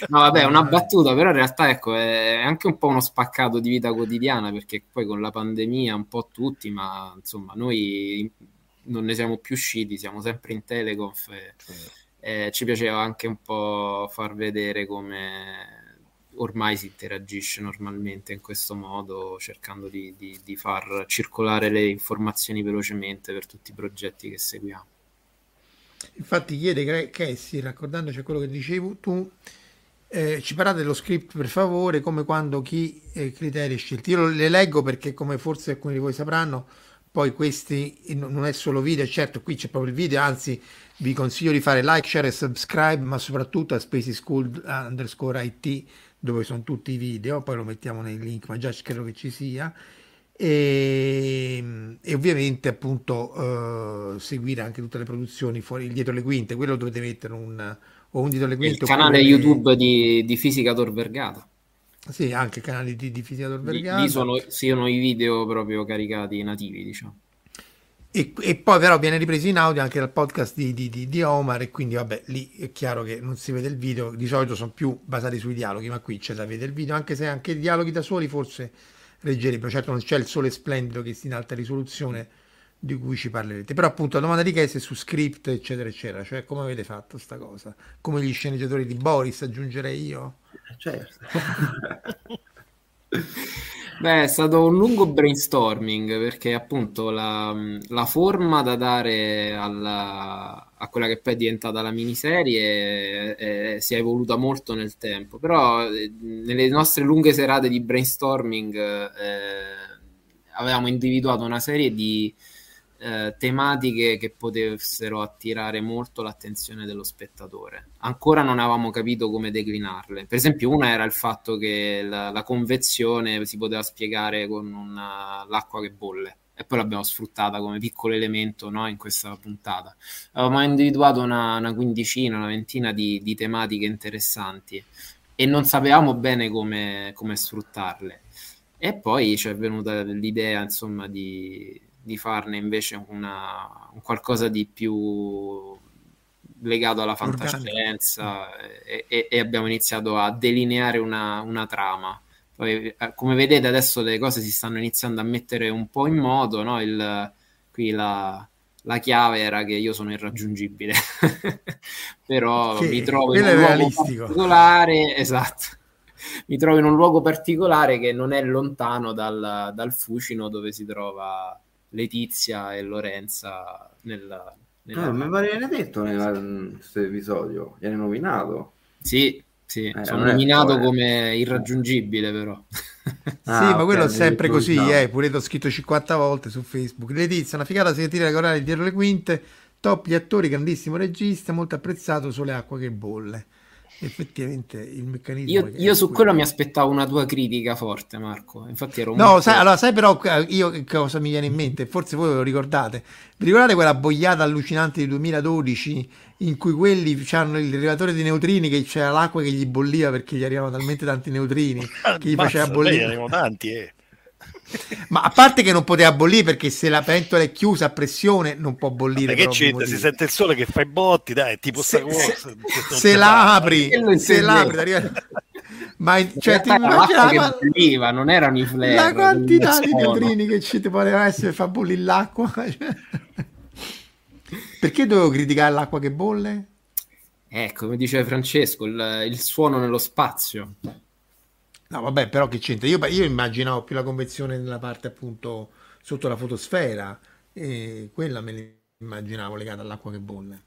no, vabbè, è una battuta, però in realtà ecco, è anche un po' uno spaccato di vita quotidiana, perché poi con la pandemia un po' tutti, ma insomma, noi non ne siamo più usciti, siamo sempre in Teleconf e, e ci piaceva anche un po' far vedere come ormai si interagisce normalmente in questo modo, cercando di, di, di, far circolare le informazioni velocemente per tutti i progetti che seguiamo. Infatti chiede Cassie, raccordandoci a quello che dicevi tu, eh, ci parlate dello script per favore, come quando chi eh, criteri scelti. Io le leggo perché come forse alcuni di voi sapranno, poi questi non è solo video, certo qui c'è proprio il video, anzi vi consiglio di fare like, share e subscribe, ma soprattutto a Spacey School underscore IT dove sono tutti i video, poi lo mettiamo nei link, ma già credo che ci sia. E, e ovviamente appunto uh, seguire anche tutte le produzioni fuori dietro le quinte quello dovete mettere un o un dietro le quinte il canale oppure... youtube di, di Fisica Tor Vergata. Sì anche canali di, di Fisica Tor Vergata lì sono, sono i video proprio caricati nativi diciamo e, e, poi però viene ripreso in audio anche dal podcast di, di, di, Omar e quindi vabbè lì è chiaro che non si vede il video. Di solito sono più basati sui dialoghi ma qui c'è da vedere il video anche se anche i dialoghi da soli forse reggerebbero. Certo non c'è il sole splendido che sia in alta risoluzione di cui ci parlerete. Però appunto la domanda di Case è su script eccetera eccetera. Cioè come avete fatto sta cosa? Come gli sceneggiatori di Boris aggiungerei io? Certo [laughs] Beh, è stato un lungo brainstorming perché appunto la, la forma da dare alla, a quella che poi è diventata la miniserie è, è, si è evoluta molto nel tempo, però eh, nelle nostre lunghe serate di brainstorming eh, avevamo individuato una serie di eh, tematiche che potessero attirare molto l'attenzione dello spettatore. Ancora non avevamo capito come declinarle. Per esempio, una era il fatto che la, la convezione si poteva spiegare con una, l'acqua che bolle e poi l'abbiamo sfruttata come piccolo elemento no, in questa puntata. Avevamo individuato una, una quindicina, una ventina di, di, tematiche interessanti e non sapevamo bene come, come sfruttarle. E poi ci è venuta l'idea, insomma, di, di farne invece una, un qualcosa di più legato alla fantascienza e, e, e, abbiamo iniziato a delineare una, una trama. Poi, eh, come vedete adesso le cose si stanno iniziando a mettere un po' in modo, no? Il, qui la, la chiave era che io sono irraggiungibile, [laughs] però che mi trovo in un luogo particolare, [laughs] esatto, mi trovo in un luogo particolare che non è lontano dal, dal Fucino dove si trova Letizia e Lorenza nella... nella... No, mi pare viene detto in questo episodio, viene nominato. Sì, sì, eh, sono nominato come irraggiungibile però. [laughs] Ah, sì, ma quello è sempre così, no. eh, pure l'ho scritto 50 volte su Facebook. Letizia, una figata sentire la corale dietro le quinte, top gli attori, grandissimo regista, molto apprezzato sulle acque che bolle effettivamente il meccanismo. Io, io su quello mi aspettavo una tua critica forte, Marco. Infatti ero No, molto... sai, allora, sai però io che cosa mi viene in mente? Forse voi ve lo ricordate. Vi ricordate quella boiata allucinante di 2012 in cui quelli hanno il rilevatore di neutrini che c'era l'acqua che gli bolliva perché gli arrivavano talmente tanti neutrini [laughs] che gli faceva bollire. Tanti, eh. Ma a parte che non poteva bollire perché se la pentola è chiusa a pressione non può bollire. Che c'entra? Si sente il sole che fa i botti, dai, tipo se, se, se, se la apri, se la apri, ma cioè, ti immaginava bolliva, non erano i flare. La quantità di neutrini che ci poteva essere far bollire l'acqua. Perché dovevo criticare l'acqua che bolle? Eh, come dice Francesco, il, il suono nello spazio. No, vabbè, però che c'entra? Io, io immaginavo più la convezione nella parte appunto sotto la fotosfera e quella me l'immaginavo legata all'acqua che bolle.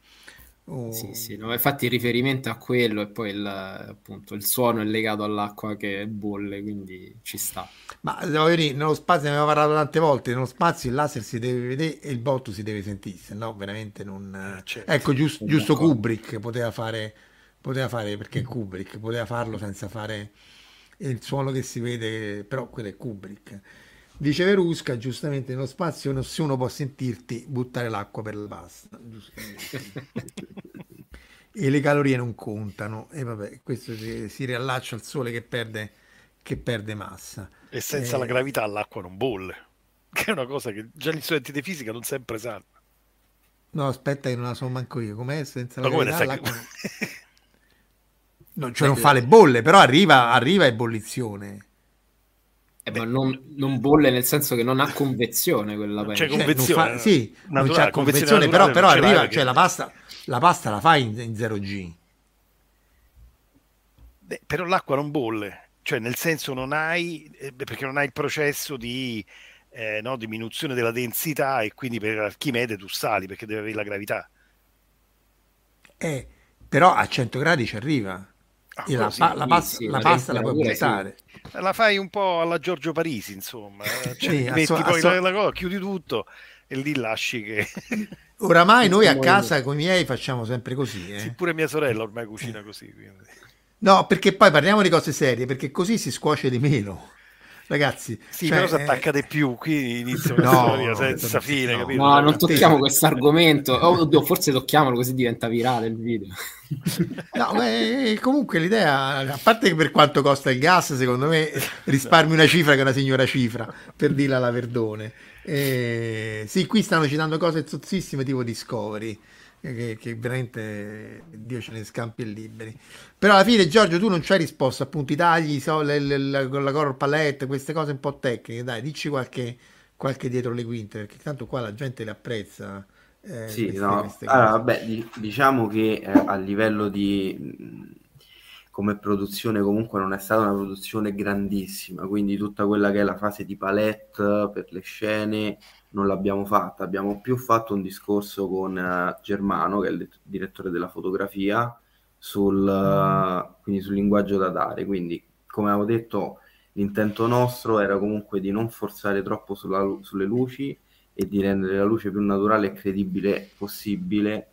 Oh. Sì, sì, no, infatti il riferimento a quello e poi il, appunto, il suono è legato all'acqua che bolle, quindi ci sta. Ma devo dire, nello spazio ne abbiamo parlato tante volte, nello spazio il laser si deve vedere e il botto si deve sentire, se no veramente non... Certo. Ecco, giusto, giusto Kubrick poteva fare poteva fare perché Kubrick, poteva farlo senza fare il suono che si vede, però quello è Kubrick. Dice Verusca, giustamente nello spazio nessuno può sentirti buttare l'acqua per la pasta. [laughs] e le calorie non contano. E vabbè, questo si, si riallaccia al sole che perde, che perde massa. E senza Eh, la gravità l'acqua non bolle, che è una cosa che già gli studenti di fisica non sempre sanno. No, aspetta che non la so manco io. Com'è senza la Ma gravità l'acqua- [laughs] No, cioè non fa le bolle, però arriva, arriva a ebollizione. Eh, ma non, non bolle nel senso che non ha convezione quella c'è Cioè, non convezione, fa- sì, non naturale, c'è convezione convezione, però, naturale però non l'hai arriva, perché- cioè la pasta, la pasta la fai in, in 0G. Beh, però l'acqua non bolle, cioè nel senso non hai, eh, perché non hai il processo di eh, no, diminuzione della densità e quindi per Archimede tu sali perché deve avere la gravità. Eh, però a 100 gradi ci arriva. E la, pa- la sì, pasta, sì, la la pasta la puoi buttare. La fai un po' alla Giorgio Parisi, insomma, eh, [laughs] cioè, Sì, ti a metti so- a poi so- la, la cosa, chiudi tutto e lì lasci che... [laughs] Oramai noi a casa con i miei facciamo sempre così. eh. Sì, pure mia sorella ormai cucina così. Quindi. No, perché poi parliamo di cose serie, perché così si scuoce di meno. Ragazzi, Sì, cioè, però si eh, attacca di più, qui inizia una No, storia senza fine, no. capito? No, non tocchiamo questo argomento. Oh, oddio, forse tocchiamolo così diventa virale il video. No, beh, comunque l'idea, a parte che per quanto costa il gas, secondo me risparmi una cifra che è una signora cifra, per dirla alla Verdone. Eh, sì, qui stanno citando cose zozzissime tipo Discovery, che, che veramente Dio ce ne scampi e liberi. Però alla fine, Giorgio, tu non ci hai risposto, appunto, i tagli, so, le- le- la, con la color palette, queste cose un po' tecniche, dai, dici qualche, qualche dietro le quinte, perché tanto qua la gente le apprezza. eh, Sì, queste- no. queste Allora, vabbè, di- diciamo che eh, a livello di come produzione comunque non è stata una produzione grandissima, quindi tutta quella che è la fase di palette per le scene non l'abbiamo fatta, abbiamo più fatto un discorso con eh, Germano, che è il direttore della fotografia, sul, eh, quindi sul linguaggio da dare, quindi come avevo detto l'intento nostro era comunque di non forzare troppo sulla sulle luci e di rendere la luce più naturale e credibile possibile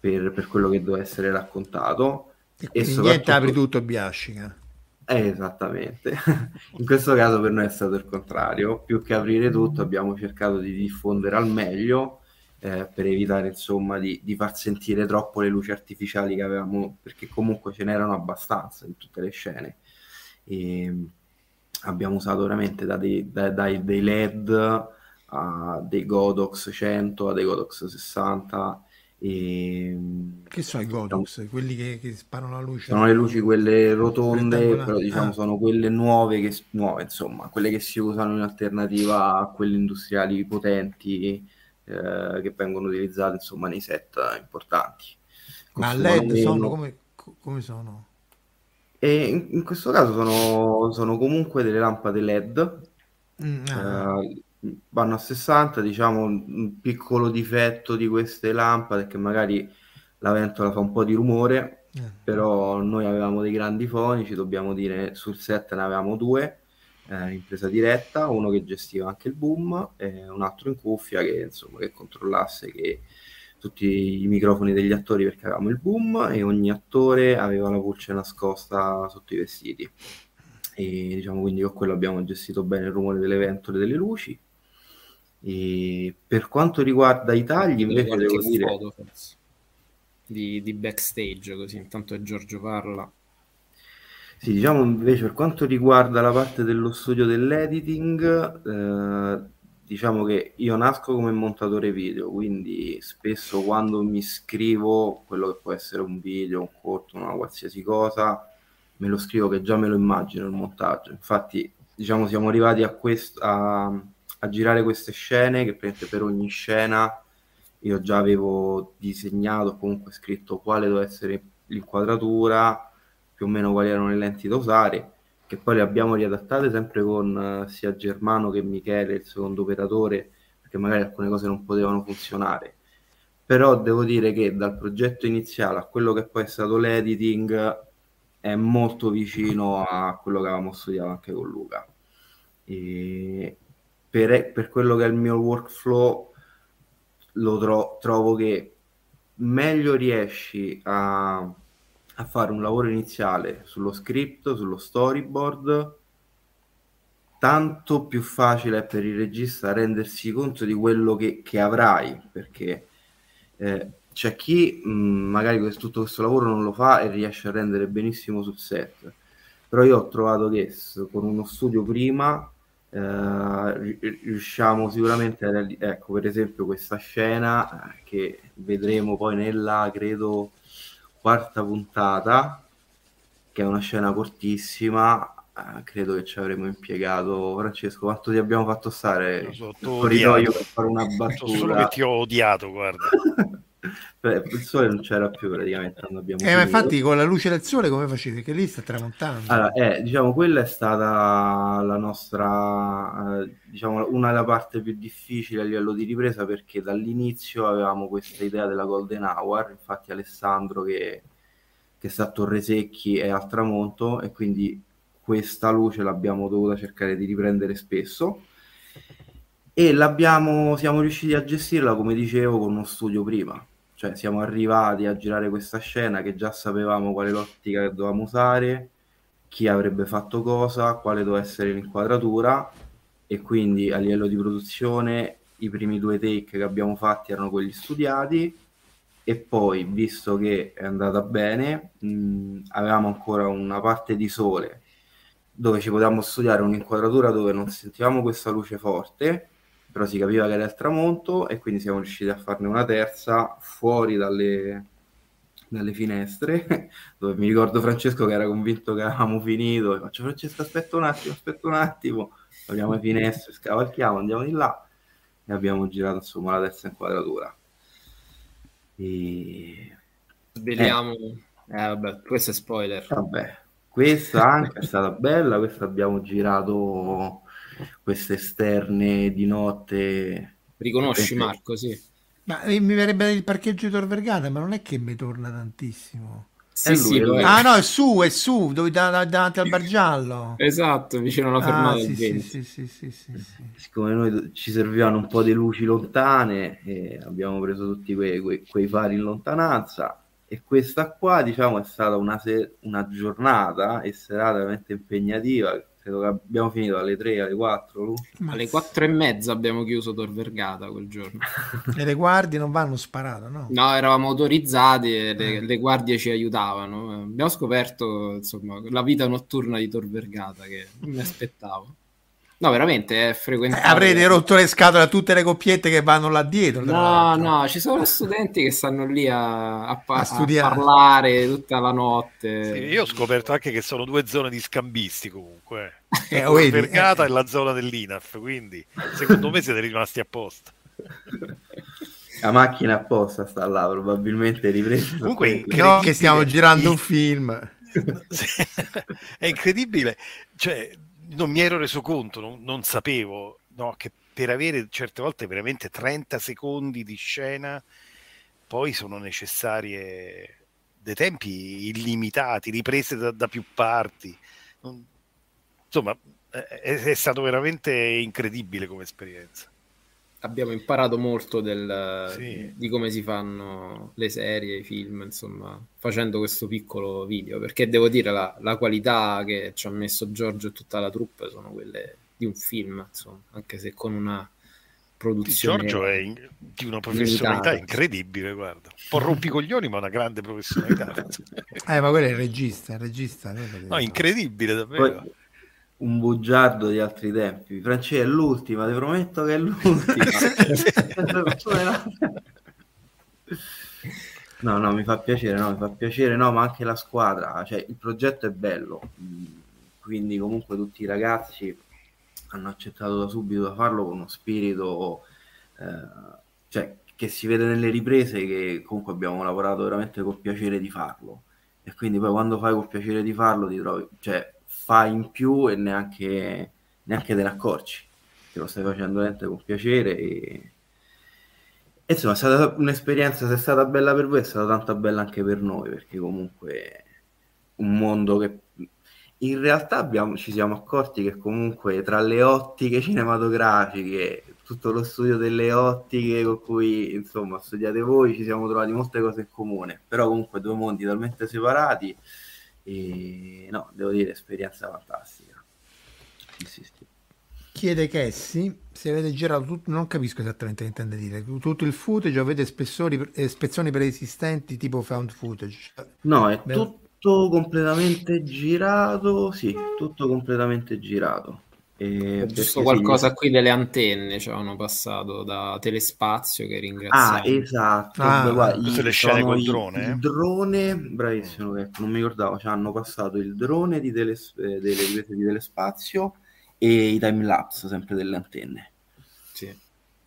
per, per quello che doveva essere raccontato. E, Quindi niente apri tutto biascica. Eh, esattamente. [laughs] In questo caso per noi è stato il contrario. Più che aprire tutto, abbiamo cercato di diffondere al meglio eh, per evitare, insomma, di, di far sentire troppo le luci artificiali che avevamo, perché comunque ce n'erano abbastanza in tutte le scene. E abbiamo usato veramente da dei, da- dai- dei LED a dei Godox 100 a dei Godox 60 e Che sono i Godox? Quelli che, che sparano la luce? sono le luci quelle rotonde, però diciamo Ah. sono quelle nuove, che, nuove, insomma, quelle che si usano in alternativa a quelle industriali potenti eh, che vengono utilizzate insomma nei set importanti. Ma LED sono come, co- come sono? E in, in questo caso sono, sono comunque delle lampade LED, Mm, ah. eh, vanno a 60, diciamo un piccolo difetto di queste lampade che magari la ventola fa un po' di rumore, Eh. però noi avevamo dei grandi fonici, dobbiamo dire sul set ne avevamo due eh, in presa diretta, uno che gestiva anche il boom e un altro in cuffia che insomma che controllasse che tutti i microfoni degli attori perché avevamo il boom e ogni attore aveva la voce nascosta sotto i vestiti e diciamo quindi con quello abbiamo gestito bene il rumore delle ventole e delle luci e per quanto riguarda i tagli invece devo dire foto, di, di backstage, così intanto Giorgio parla. Sì, diciamo invece per quanto riguarda la parte dello studio dell'editing, eh, diciamo che io nasco come montatore video, quindi spesso quando mi scrivo quello che può essere un video, un corto, una qualsiasi cosa, me lo scrivo che già me lo immagino il montaggio. Infatti, diciamo, siamo arrivati a, quest- a, a girare queste scene che praticamente per ogni scena io già avevo disegnato, comunque scritto quale doveva essere l'inquadratura, più o meno quali erano le lenti da usare, che poi le abbiamo riadattate sempre con eh, sia Germano che Michele, il secondo operatore, perché magari alcune cose non potevano funzionare. Però devo dire che dal progetto iniziale a quello che poi è stato l'editing è molto vicino a quello che avevamo studiato anche con Luca. E per, per quello che è il mio workflow, lo tro- trovo che meglio riesci a, a fare un lavoro iniziale sullo script, sullo storyboard, tanto più facile è per il regista rendersi conto di quello che, che avrai, perché eh, c'è chi mh, magari questo, tutto questo lavoro non lo fa e riesce a rendere benissimo sul set, però io ho trovato che con uno studio prima eh, riusciamo sicuramente a ecco per esempio questa scena eh, che vedremo poi nella credo quarta puntata che è una scena cortissima eh, credo che ci avremmo impiegato. Francesco quanto ti abbiamo fatto stare so, corridoio per fare una battuta so solo che ti ho odiato guarda [laughs] il sole non c'era più praticamente. Eh, ma infatti con la luce del sole come facevi? Che lì sta tramontando. Allora, eh, diciamo, quella è stata la nostra, eh, diciamo, una della parte più difficile a livello di ripresa perché dall'inizio avevamo questa idea della Golden Hour, infatti Alessandro che, che sta a Torre Secchi è al tramonto e quindi questa luce l'abbiamo dovuta cercare di riprendere spesso e l'abbiamo, siamo riusciti a gestirla come dicevo con uno studio prima cioè siamo arrivati a girare questa scena che già sapevamo quale ottica che dovevamo usare, chi avrebbe fatto cosa, quale doveva essere l'inquadratura e quindi a livello di produzione i primi due take che abbiamo fatti erano quelli studiati e poi visto che è andata bene mh, avevamo ancora una parte di sole dove ci potevamo studiare un'inquadratura dove non sentivamo questa luce forte però si capiva che era il tramonto e quindi siamo riusciti a farne una terza fuori dalle, dalle finestre, [laughs] dove mi ricordo Francesco che era convinto che avevamo finito, e faccio Francesco aspetta un attimo, aspetta un attimo, apriamo le finestre, scavalchiamo, andiamo di là e abbiamo girato insomma la terza inquadratura. E... Sveliamo, eh. eh vabbè, questo è spoiler. Vabbè, questa anche è stata bella, questa abbiamo girato queste esterne di notte. Riconosci Marco, sì. Ma eh, mi verrebbe il parcheggio di Tor Vergata, ma non è che mi torna tantissimo. Sì, sì, ah no, è su, è su, dove da, da, davanti al bar giallo. Esatto, vicino alla fermata ah, sì, sì, sì, sì, sì, sì, Siccome noi ci servivano un po' di luci lontane, eh, abbiamo preso tutti quei, quei, quei, fari in lontananza e questa qua, diciamo, è stata una, se- una giornata e serata veramente impegnativa credo che abbiamo finito alle 3, alle 4. Lu. Alle 4 e mezza abbiamo chiuso Tor Vergata quel giorno. [laughs] e le guardie non vanno sparato, no? No, eravamo autorizzati e le, le, guardie ci aiutavano. Abbiamo scoperto insomma la vita notturna di Tor Vergata che non mi aspettavo. No, veramente è frequentato. Eh, avrete rotto le scatole a tutte le coppiette che vanno là dietro. No, no, ci sono studenti che stanno lì a, a, pa- a, a parlare tutta la notte. Sì, io ho scoperto anche che sono due zone di scambisti comunque. Eh, la Vergata eh. e la zona dell'INAF, quindi secondo me siete rimasti apposta. La macchina apposta sta là, probabilmente ripresa. Comunque, no, che stiamo girando un film. [laughs] è incredibile. Cioè, non mi ero reso conto, non, non sapevo no, che per avere certe volte veramente 30 secondi di scena poi sono necessarie dei tempi illimitati, riprese da, da più parti. Insomma, è, è, stato veramente incredibile come esperienza. Abbiamo imparato molto del, sì. di come si fanno le serie, i film, insomma, facendo questo piccolo video, perché devo dire la, la qualità che ci ha messo Giorgio e tutta la troupe sono quelle di un film, insomma, anche se con una produzione. Giorgio è in, di una professionalità limitata. incredibile, guarda. Un po' rompicoglioni, ma una grande professionalità. [laughs] eh, ma quello è il regista, il regista. No, incredibile davvero. Poi, un bugiardo di altri tempi. Francesco è l'ultima, ti prometto che è l'ultima. [laughs] [laughs] no, no, mi fa piacere, no, mi fa piacere, no, ma anche la squadra, cioè il progetto è bello, quindi comunque tutti i ragazzi hanno accettato da subito da farlo con uno spirito, eh, cioè che si vede nelle riprese che comunque abbiamo lavorato veramente con piacere di farlo e quindi poi quando fai con piacere di farlo ti trovi, cioè fai in più e neanche, neanche te ne accorgi. Che lo stai facendo veramente con piacere e, e insomma è stata un'esperienza se è stata bella per voi è stata tanto bella anche per noi perché comunque un mondo che in realtà abbiamo, ci siamo accorti che comunque tra le ottiche cinematografiche tutto lo studio delle ottiche con cui insomma studiate voi, ci siamo trovati molte cose in comune, però comunque due mondi talmente separati e no, devo dire esperienza fantastica. Sì, sì. Chiede Cassie se avete girato tutto, non capisco esattamente che intende dire, tutto il footage avete spessori, eh, spezzoni preesistenti tipo found footage? No, è Beh, tutto completamente girato, sì, tutto completamente girato. E Giusto perché sì, qualcosa qui delle antenne ci hanno passato da Telespazio che Ah, ringraziamo. esatto. Ah, Beh, guarda, le scene col drone, eh? Il drone, bravissimo, ecco, non mi ricordavo, ci hanno passato il drone di teles- eh, delle riprese di telespazio e i time lapse sempre delle antenne. Sì.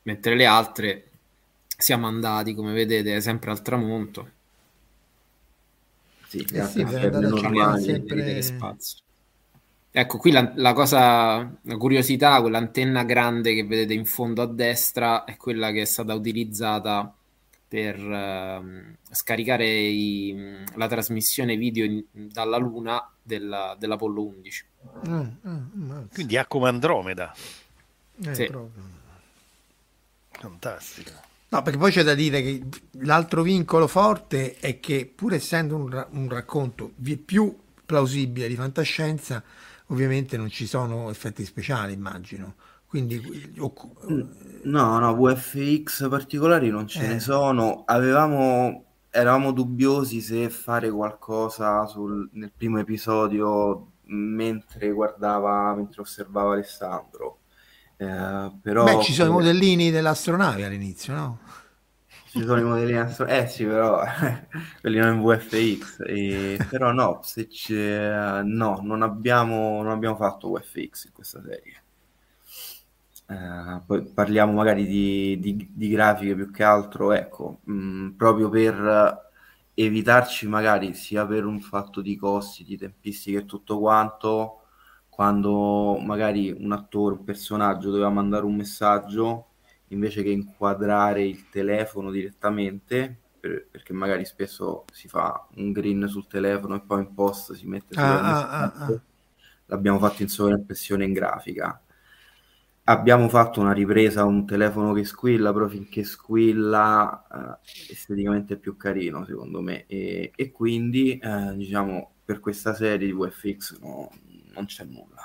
Mentre le altre siamo andati, come vedete, sempre al tramonto. Sì, Eh sì, andare a cercare sempre- Telespazio. Ecco, qui la, la cosa, la curiosità, quell'antenna grande che vedete in fondo a destra è quella che è stata utilizzata per ehm, scaricare i- la trasmissione video in- dalla Luna della- dell'Apollo 11. mm, mm, mm, Quindi ha come Andromeda. eh, Sì. Fantastico. No, perché poi c'è da dire che l'altro vincolo forte è che pur essendo un, ra- un racconto più plausibile di fantascienza, ovviamente non ci sono effetti speciali, immagino. Quindi o- No, no, VFX particolari non ce Eh. ne sono. Avevamo, eravamo dubbiosi se fare qualcosa sul- nel primo episodio mentre guardava, mentre osservava Alessandro. Eh, però Beh, ci sono i modellini dell'astronave all'inizio, no? Ci sono i modelli astro- Eh sì, però [laughs] quelli non VFX. E... Però no, se c'è... no, non abbiamo, non abbiamo fatto VFX in questa serie. Eh, poi parliamo magari di, di- di grafiche più che altro, ecco, mh, proprio per evitarci magari sia per un fatto di costi, di tempistiche e tutto quanto, quando magari un attore, un personaggio doveva mandare un messaggio invece che inquadrare il telefono direttamente, per- perché magari spesso si fa un green sul telefono e poi in post si mette Ah, ah, ah, messaggio. L'abbiamo fatto in sovraimpressione in grafica. Abbiamo fatto una ripresa a un telefono che squilla, però finché squilla eh, esteticamente è più carino, secondo me. E, e quindi, eh, diciamo, per questa serie di VFX no- non c'è nulla.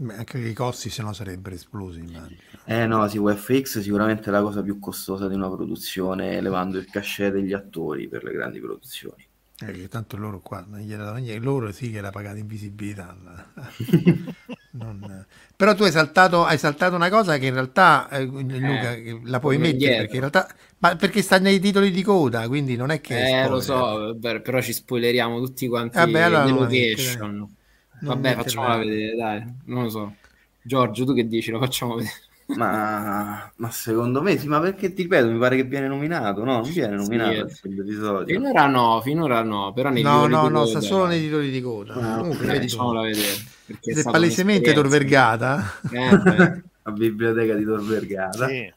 Beh, anche i costi se no sarebbero esplosi, immagino. Eh no, sì, VFX sicuramente è la cosa più costosa di una produzione, levando il cachet degli attori per le grandi produzioni. Eh, che tanto loro qua non danno niente. Loro sì che la pagata invisibilità. [laughs] non- Però tu hai saltato, hai saltato una cosa che in realtà, eh, Luca, che la puoi mettere perché in realtà, ma perché sta nei titoli di coda, quindi non è che Eh, lo spoiler. so, beh, però ci spoileriamo tutti quanti Vabbè, allora location. Non Vabbè, facciamola vedere, dai, non lo so. Giorgio, tu che dici? Lo facciamo vedere. [laughs] Ma, ma secondo me sì, ma perché ti ripeto, mi pare che viene nominato, no? Non viene Sì, nominato eh. secondo episodio. Finora no, finora no, però nei No, no, no, sta solo nei titoli di coda. Ah, Comunque, ok. vedi tu. Facciamola vedere. perché è palesemente Tor. Vergata. Eh. [laughs] La biblioteca di Tor Vergata. Sì.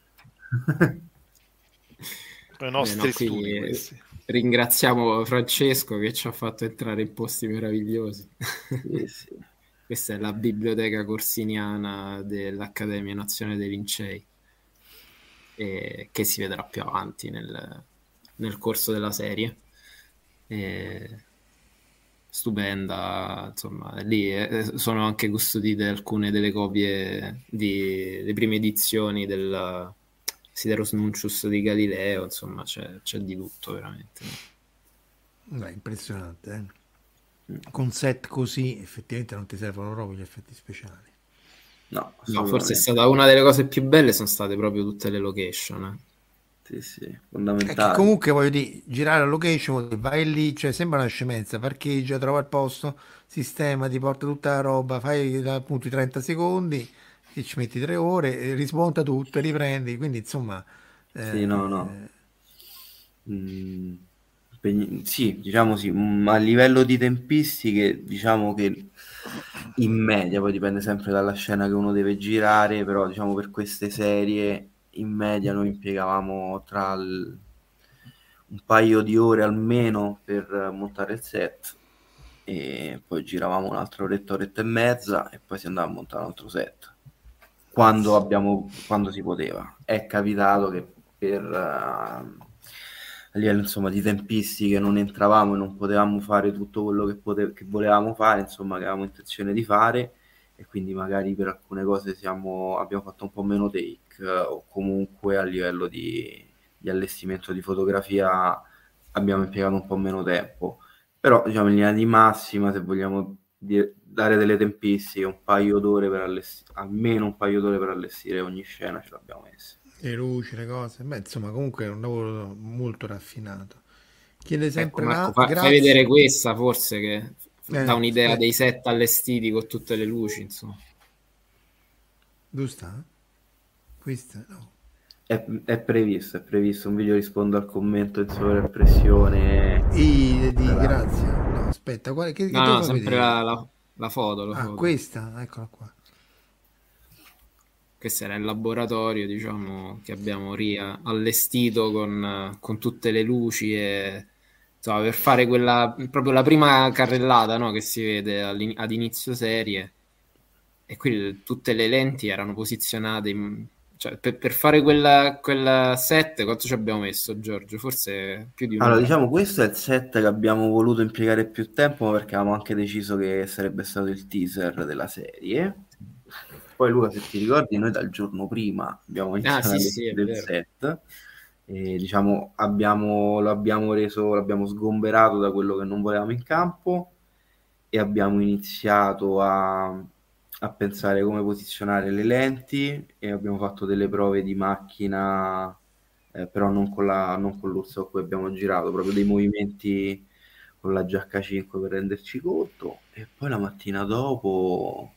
[laughs] I Eh, nostri no, qui, studi eh, questi. Ringraziamo Francesco che ci ha fatto entrare in posti meravigliosi. Sì, [laughs] sì. Questa è la biblioteca corsiniana dell'Accademia Nazionale dei Lincei, e che si vedrà più avanti nel, nel corso della serie. E stupenda, insomma, lì eh, sono anche custodite alcune delle copie di, delle prime edizioni del Sideros Nuncius di Galileo, insomma, c'è, c'è di tutto veramente. Beh, impressionante, eh. Con set così effettivamente non ti servono proprio gli effetti speciali. No, No, forse è stata una delle cose più belle, sono state proprio tutte le location. eh. Sì, sì, che fondamentale. comunque voglio dire, girare la location, vai lì, cioè sembra una scemenza, parcheggia, trova il posto, sistema, ti porta tutta la roba, fai appunto i 30 secondi, e ci metti tre ore, e rismonta tutto, e riprendi, quindi insomma... eh, Sì, no, no. Mm, impegni- sì, diciamo sì, mm, a livello di tempistiche, diciamo che in media, poi dipende sempre dalla scena che uno deve girare, però diciamo per queste serie in media noi impiegavamo tra il- un paio di ore almeno per eh, montare il set e poi giravamo un'altra oretta, oretta e mezza e poi si andava a montare un altro set. Quando, abbiamo, quando si poteva. È capitato che per uh, a livello insomma, di tempistiche non entravamo e non potevamo fare tutto quello che, pote- che volevamo fare, insomma, che avevamo intenzione di fare e quindi magari per alcune cose siamo, abbiamo fatto un po' meno take uh, o comunque a livello di, di allestimento di fotografia abbiamo impiegato un po' meno tempo. Però diciamo in linea di massima, se vogliamo dire, dare delle tempistiche, un paio d'ore per allestire, almeno un paio d'ore per allestire ogni scena ce l'abbiamo messa. Le luci, le cose, beh, insomma, comunque è un lavoro molto raffinato. Chiede sempre ecco, Marco, fa, grazie. fai vedere questa forse che Eh, dà un'idea eh. dei set allestiti con tutte le luci, insomma. Dove sta? Questa? No. È, è previsto, è previsto un video rispondo al commento in sovraimpressione. I, di, grazie. Aspetta, quale, che, che No, devo no, sempre la, la- la foto, la Ah, foto. questa? Eccola qua. Questo era il laboratorio, diciamo, che abbiamo riallestito con, con tutte le luci e insomma, per fare quella proprio la prima carrellata, no, che si vede ad inizio serie. E qui tutte le lenti erano posizionate in- cioè, per, per fare quella, quella set, quanto ci abbiamo messo, Giorgio? Forse più di un Allora, diciamo, questo è il set che abbiamo voluto impiegare più tempo perché avevamo anche deciso che sarebbe stato il teaser della serie. Poi Luca, se ti ricordi, noi dal giorno prima abbiamo iniziato Ah, sì, sì, del set e diciamo abbiamo, lo abbiamo reso, l'abbiamo sgomberato da quello che non volevamo in campo e abbiamo iniziato a, a pensare come posizionare le lenti e abbiamo fatto delle prove di macchina eh, però non con, la, non con l'orso a cui abbiamo girato, proprio dei movimenti con la giacca 5 per renderci conto. E poi la mattina dopo,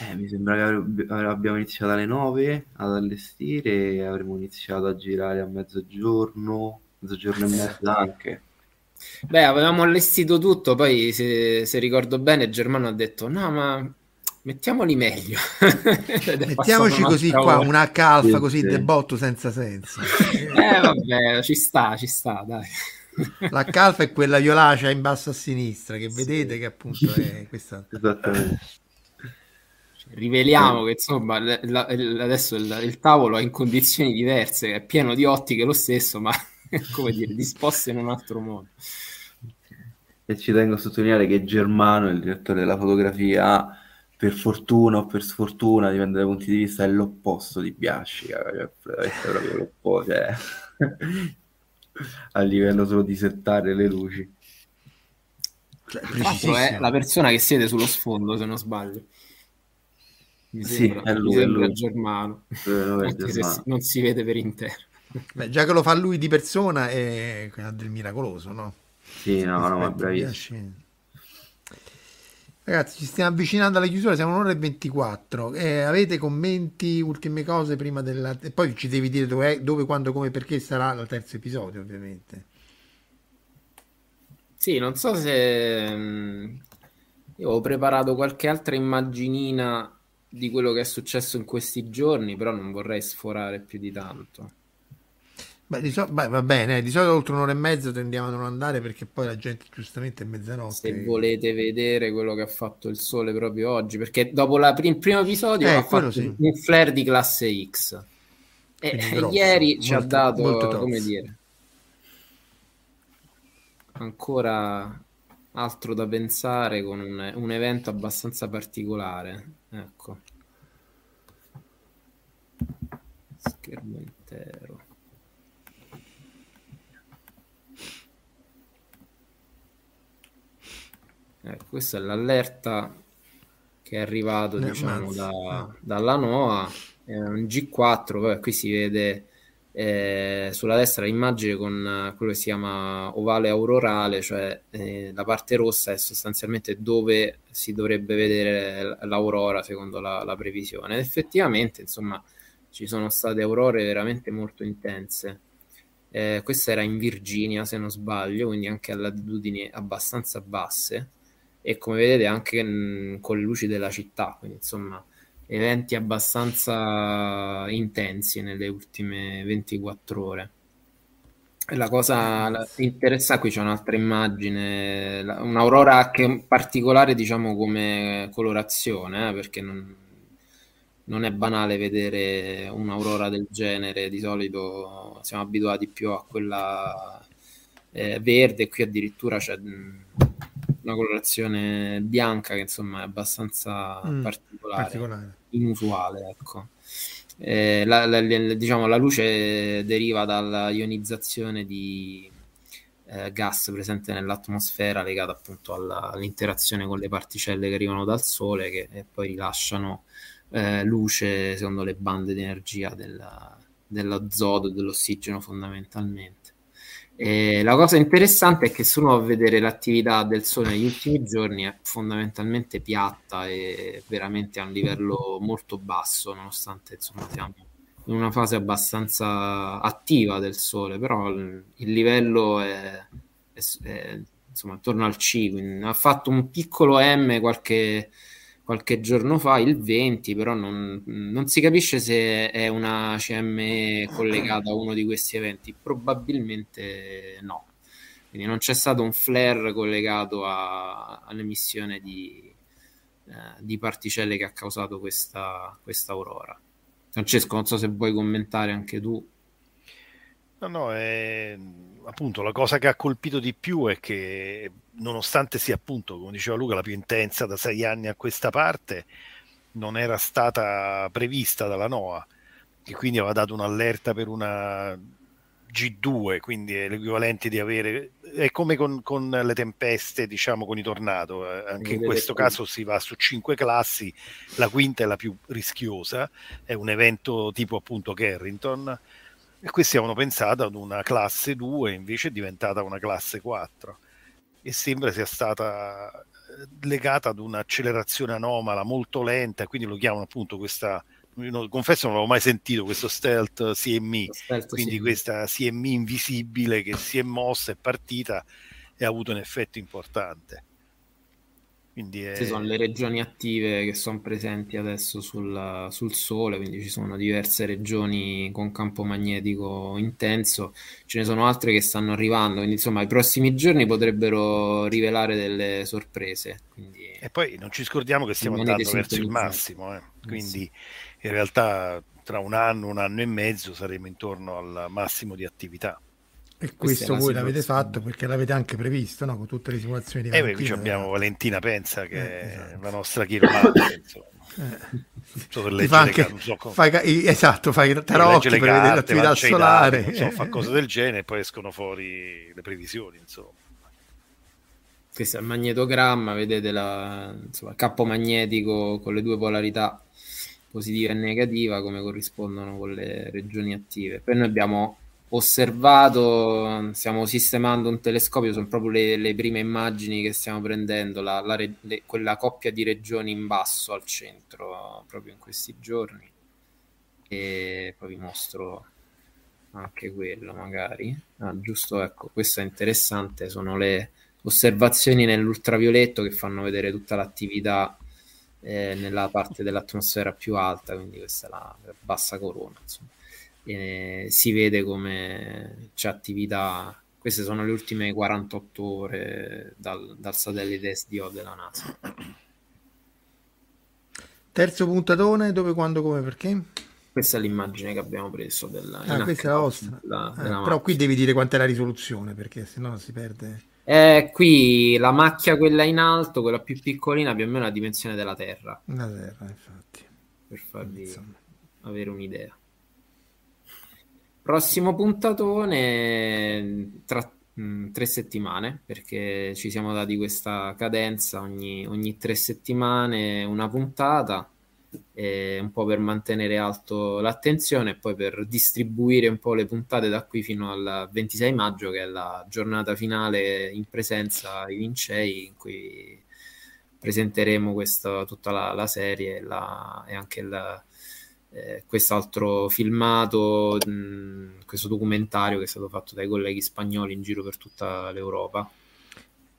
eh, mi sembra che abbi- abbiamo iniziato alle 9 ad allestire e avremo iniziato a girare a mezzogiorno, mezzogiorno e mezza anche. Beh, avevamo allestito tutto, poi se, se ricordo bene Germano ha detto no, ma mettiamoli meglio. [laughs] Mettiamoci così qua, ora. una calfa Sì, così sì. de botto senza senso. [laughs] Eh vabbè, ci sta, ci sta, dai. [laughs] La calfa è quella violacea in basso a sinistra che vedete che appunto è questa. Esattamente. Riveliamo che insomma la- l- adesso il, il tavolo è in condizioni diverse, è pieno di ottiche lo stesso, ma come dire, disposte in un altro modo. E ci tengo a sottolineare che Germano, il direttore della fotografia, per fortuna o per sfortuna, dipende dai punti di vista, è l'opposto di Biascica, cioè, è proprio l'opposto, cioè, [laughs] a livello solo di settare le luci. Cioè, l'altro è la persona che siede sullo sfondo, se non sbaglio. Mi Sì, è mi lui, è lui. Germano, Eh, è si- non si vede per intero. Beh, già che lo fa lui di persona è del miracoloso, no? Sì, no, no, ma bravissimo. Ragazzi, ci stiamo avvicinando alla chiusura, siamo un'ora e 24. Eh, avete commenti, ultime cose prima della... E poi ci devi dire dove, dove, quando, come, perché sarà il terzo episodio, ovviamente. Sì, non so se mm, io ho preparato qualche altra immaginina di quello che è successo in questi giorni, però non vorrei sforare più di tanto. Beh, di so- beh, va bene, eh, di solito oltre un'ora e mezza tendiamo a non andare perché poi la gente giustamente è mezzanotte. Se volete vedere quello che ha fatto il sole proprio oggi, perché dopo la pri- il primo episodio Eh, ha fatto sì. un flare di classe X. E grosso, ieri ci ha molto- dato, molto come dire, ancora altro da pensare con un, un evento abbastanza particolare. Ecco. Schermo intero. Ecco, questa è l'allerta che è arrivato, Eh, diciamo, da- dalla NOAA. È un G4, vabbè, qui si vede eh, sulla destra l'immagine con eh, quello che si chiama ovale aurorale, cioè eh, la parte rossa è sostanzialmente dove si dovrebbe vedere l'aurora secondo la, la previsione. Ed effettivamente, insomma, ci sono state aurore veramente molto intense. Eh, questa era in Virginia, se non sbaglio, quindi anche a latitudini abbastanza basse e come vedete anche mh, con le luci della città, quindi insomma eventi abbastanza intensi nelle ultime 24 ore. La cosa interessante, qui c'è un'altra immagine, un'aurora che particolare diciamo come colorazione, eh, perché non, non è banale vedere un'aurora del genere, di solito siamo abituati più a quella eh, verde, qui addirittura c'è una colorazione bianca che insomma è abbastanza mm, particolare, particolare, inusuale, ecco. Eh, la, la, la, diciamo, la luce deriva dalla ionizzazione di eh, gas presente nell'atmosfera legata appunto alla, all'interazione con le particelle che arrivano dal Sole che poi rilasciano eh, luce secondo le bande di energia della, dell'azoto e dell'ossigeno fondamentalmente. E la cosa interessante è che se uno va a vedere l'attività del Sole negli ultimi giorni è fondamentalmente piatta e veramente a un livello molto basso, nonostante insomma siamo in una fase abbastanza attiva del Sole, però il, il livello è, è, è, insomma attorno al C, quindi ha fatto un piccolo M qualche, qualche giorno fa, il 20, però non, non, si capisce se è una CME collegata a uno di questi eventi, probabilmente no. Quindi non c'è stato un flare collegato a, all'emissione di, eh, di, particelle che ha causato questa, questa aurora. Francesco, non so se vuoi commentare anche tu. No, no, è... appunto la cosa che ha colpito di più è che nonostante sia appunto, come diceva Luca, la più intensa da sei anni a questa parte, non era stata prevista dalla NOAA, che quindi aveva dato un'allerta per una G2, quindi è l'equivalente di avere, è come con, con le tempeste, diciamo con i tornado, eh, anche in questo caso si va su cinque classi, la quinta è la più rischiosa, è un evento tipo appunto Carrington, e questi avevano pensato ad una classe 2, invece è diventata una classe 4 e sembra sia stata eh, legata ad un'accelerazione anomala molto lenta, quindi lo chiamano appunto questa io confesso non l'avevo mai sentito questo stealth CME, stealth quindi CME. questa CME invisibile che si è mossa, è partita e ha avuto un effetto importante. Quindi è... Ci sono le regioni attive che sono presenti adesso sul, sul, Sole, quindi ci sono diverse regioni con campo magnetico intenso, ce ne sono altre che stanno arrivando, quindi insomma i prossimi giorni potrebbero rivelare delle sorprese. Quindi... E poi non ci scordiamo che stiamo andando verso il massimo, eh. quindi sì. in realtà tra un anno, un anno e mezzo saremo intorno al massimo di attività. E questo voi l'avete fatto perché l'avete anche previsto, no? Con tutte le simulazioni di Valentina. Eh, qui abbiamo eh. Valentina Pensa che eh, esatto. è la nostra chiromante, [laughs] eh. Fa anche, so come... fai, esatto, fai tarocchi per vedere l'attività solare. Dati, so, fa cose del genere e poi escono fuori le previsioni, insomma. Questo è il magnetogramma, vedete la, insomma, il campo magnetico con le due polarità positiva e negativa come corrispondono con le regioni attive. Poi noi abbiamo osservato, stiamo sistemando un telescopio, sono proprio le, le prime immagini che stiamo prendendo, la, la, le, quella coppia di regioni in basso al centro proprio in questi giorni. E poi vi mostro anche quello magari. Ah, giusto, ecco, questo è interessante, sono le osservazioni nell'ultravioletto che fanno vedere tutta l'attività eh, nella parte dell'atmosfera più alta, quindi questa è la, bassa corona, insomma e si vede come c'è attività. Queste sono le ultime 48 ore dal, dal satellite SDO della NASA. Terzo puntatone, dove, quando, come, perché? Questa è l'immagine che abbiamo preso della, ah, questa è la vostra. Della, eh, della però qui devi dire quant'è la risoluzione, perché sennò si perde. Eh, qui la macchia, quella in alto, quella più piccolina, più o meno la dimensione della Terra. La Terra, infatti. Per farvi Insomma. avere un'idea. Prossimo puntatone tra mh, mm, tre settimane, perché ci siamo dati questa cadenza ogni, ogni tre settimane una puntata, un po' per mantenere alto l'attenzione e poi per distribuire un po' le puntate da qui fino al 26 maggio, che è la giornata finale in presenza ai Vincei, in cui presenteremo questa, tutta la, la serie la, e anche la eh, quest'altro filmato, mh, questo documentario che è stato fatto dai colleghi spagnoli in giro per tutta l'Europa.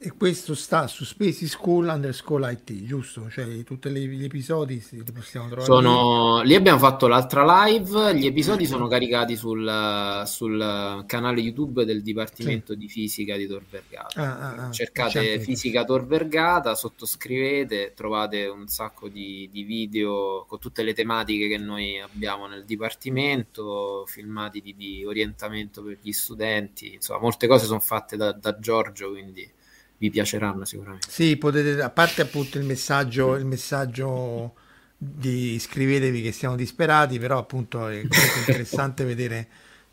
E questo sta su Spacey School underscore IT, giusto? Cioè tutti gli episodi li possiamo trovare. Sono... Lì abbiamo fatto l'altra live, gli episodi sono caricati sul, sul canale YouTube del Dipartimento sì. di Fisica di Tor Vergata. Ah, ah, ah, Cercate. Fisica Tor Vergata, sottoscrivete, trovate un sacco di, di, video con tutte le tematiche che noi abbiamo nel Dipartimento, filmati di, di orientamento per gli studenti, insomma molte cose sono fatte da, da Giorgio, quindi vi piaceranno sicuramente. Sì, potete, a parte appunto il messaggio, il messaggio di iscrivetevi che siamo disperati, però appunto è interessante vedere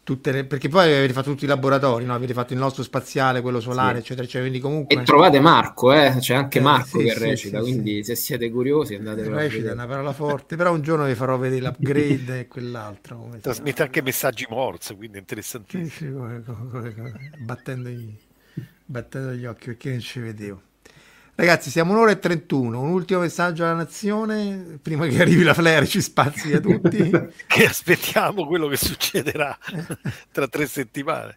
tutte le, perché poi avete fatto tutti i laboratori, no? avete fatto il nostro spaziale, quello solare, sì. eccetera, eccetera, quindi comunque... E trovate Marco, eh? c'è anche eh, Marco eh, sì, che sì, recita, quindi se siete curiosi andate a Recita è una parola forte, però un giorno vi farò vedere l'upgrade e quell'altro. Trasmette anche messaggi Morse, quindi è interessantissimo. Come, come, come, battendo i battendo gli occhi perché non ci vedevo. Ragazzi, siamo un'ora e 31. Un ultimo messaggio alla nazione prima che arrivi la flare ci spazzi a tutti. [laughs] che aspettiamo quello che succederà [laughs] tra tre settimane.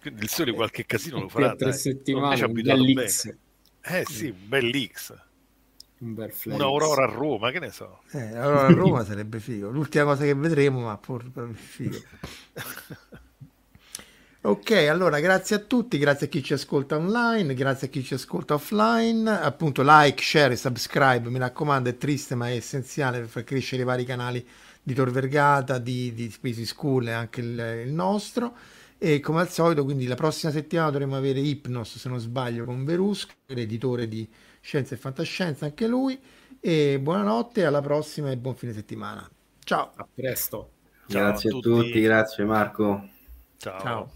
Quindi il sole qualche casino lo farà. Tra tre settimane, un bel X. Eh sì, un bel X. Un bel Un'aurora a Roma, che ne so. Eh, l'aurora a Roma sarebbe figo. L'ultima cosa che vedremo, ma pur figo. [laughs] Ok, allora grazie a tutti, grazie a chi ci ascolta online, grazie a chi ci ascolta offline, appunto like, share e subscribe, mi raccomando, è triste ma è essenziale per far crescere i vari canali di Tor Vergata, di, di Spacey School e anche il, il, nostro. E come al solito, quindi la prossima settimana dovremo avere Hypnos, se non sbaglio, con Verusco, l'editore di Scienza e Fantascienza, anche lui. E buonanotte, alla prossima e buon fine settimana. Ciao. A presto. Ciao grazie a tutti. a tutti, grazie Marco. Ciao. Ciao.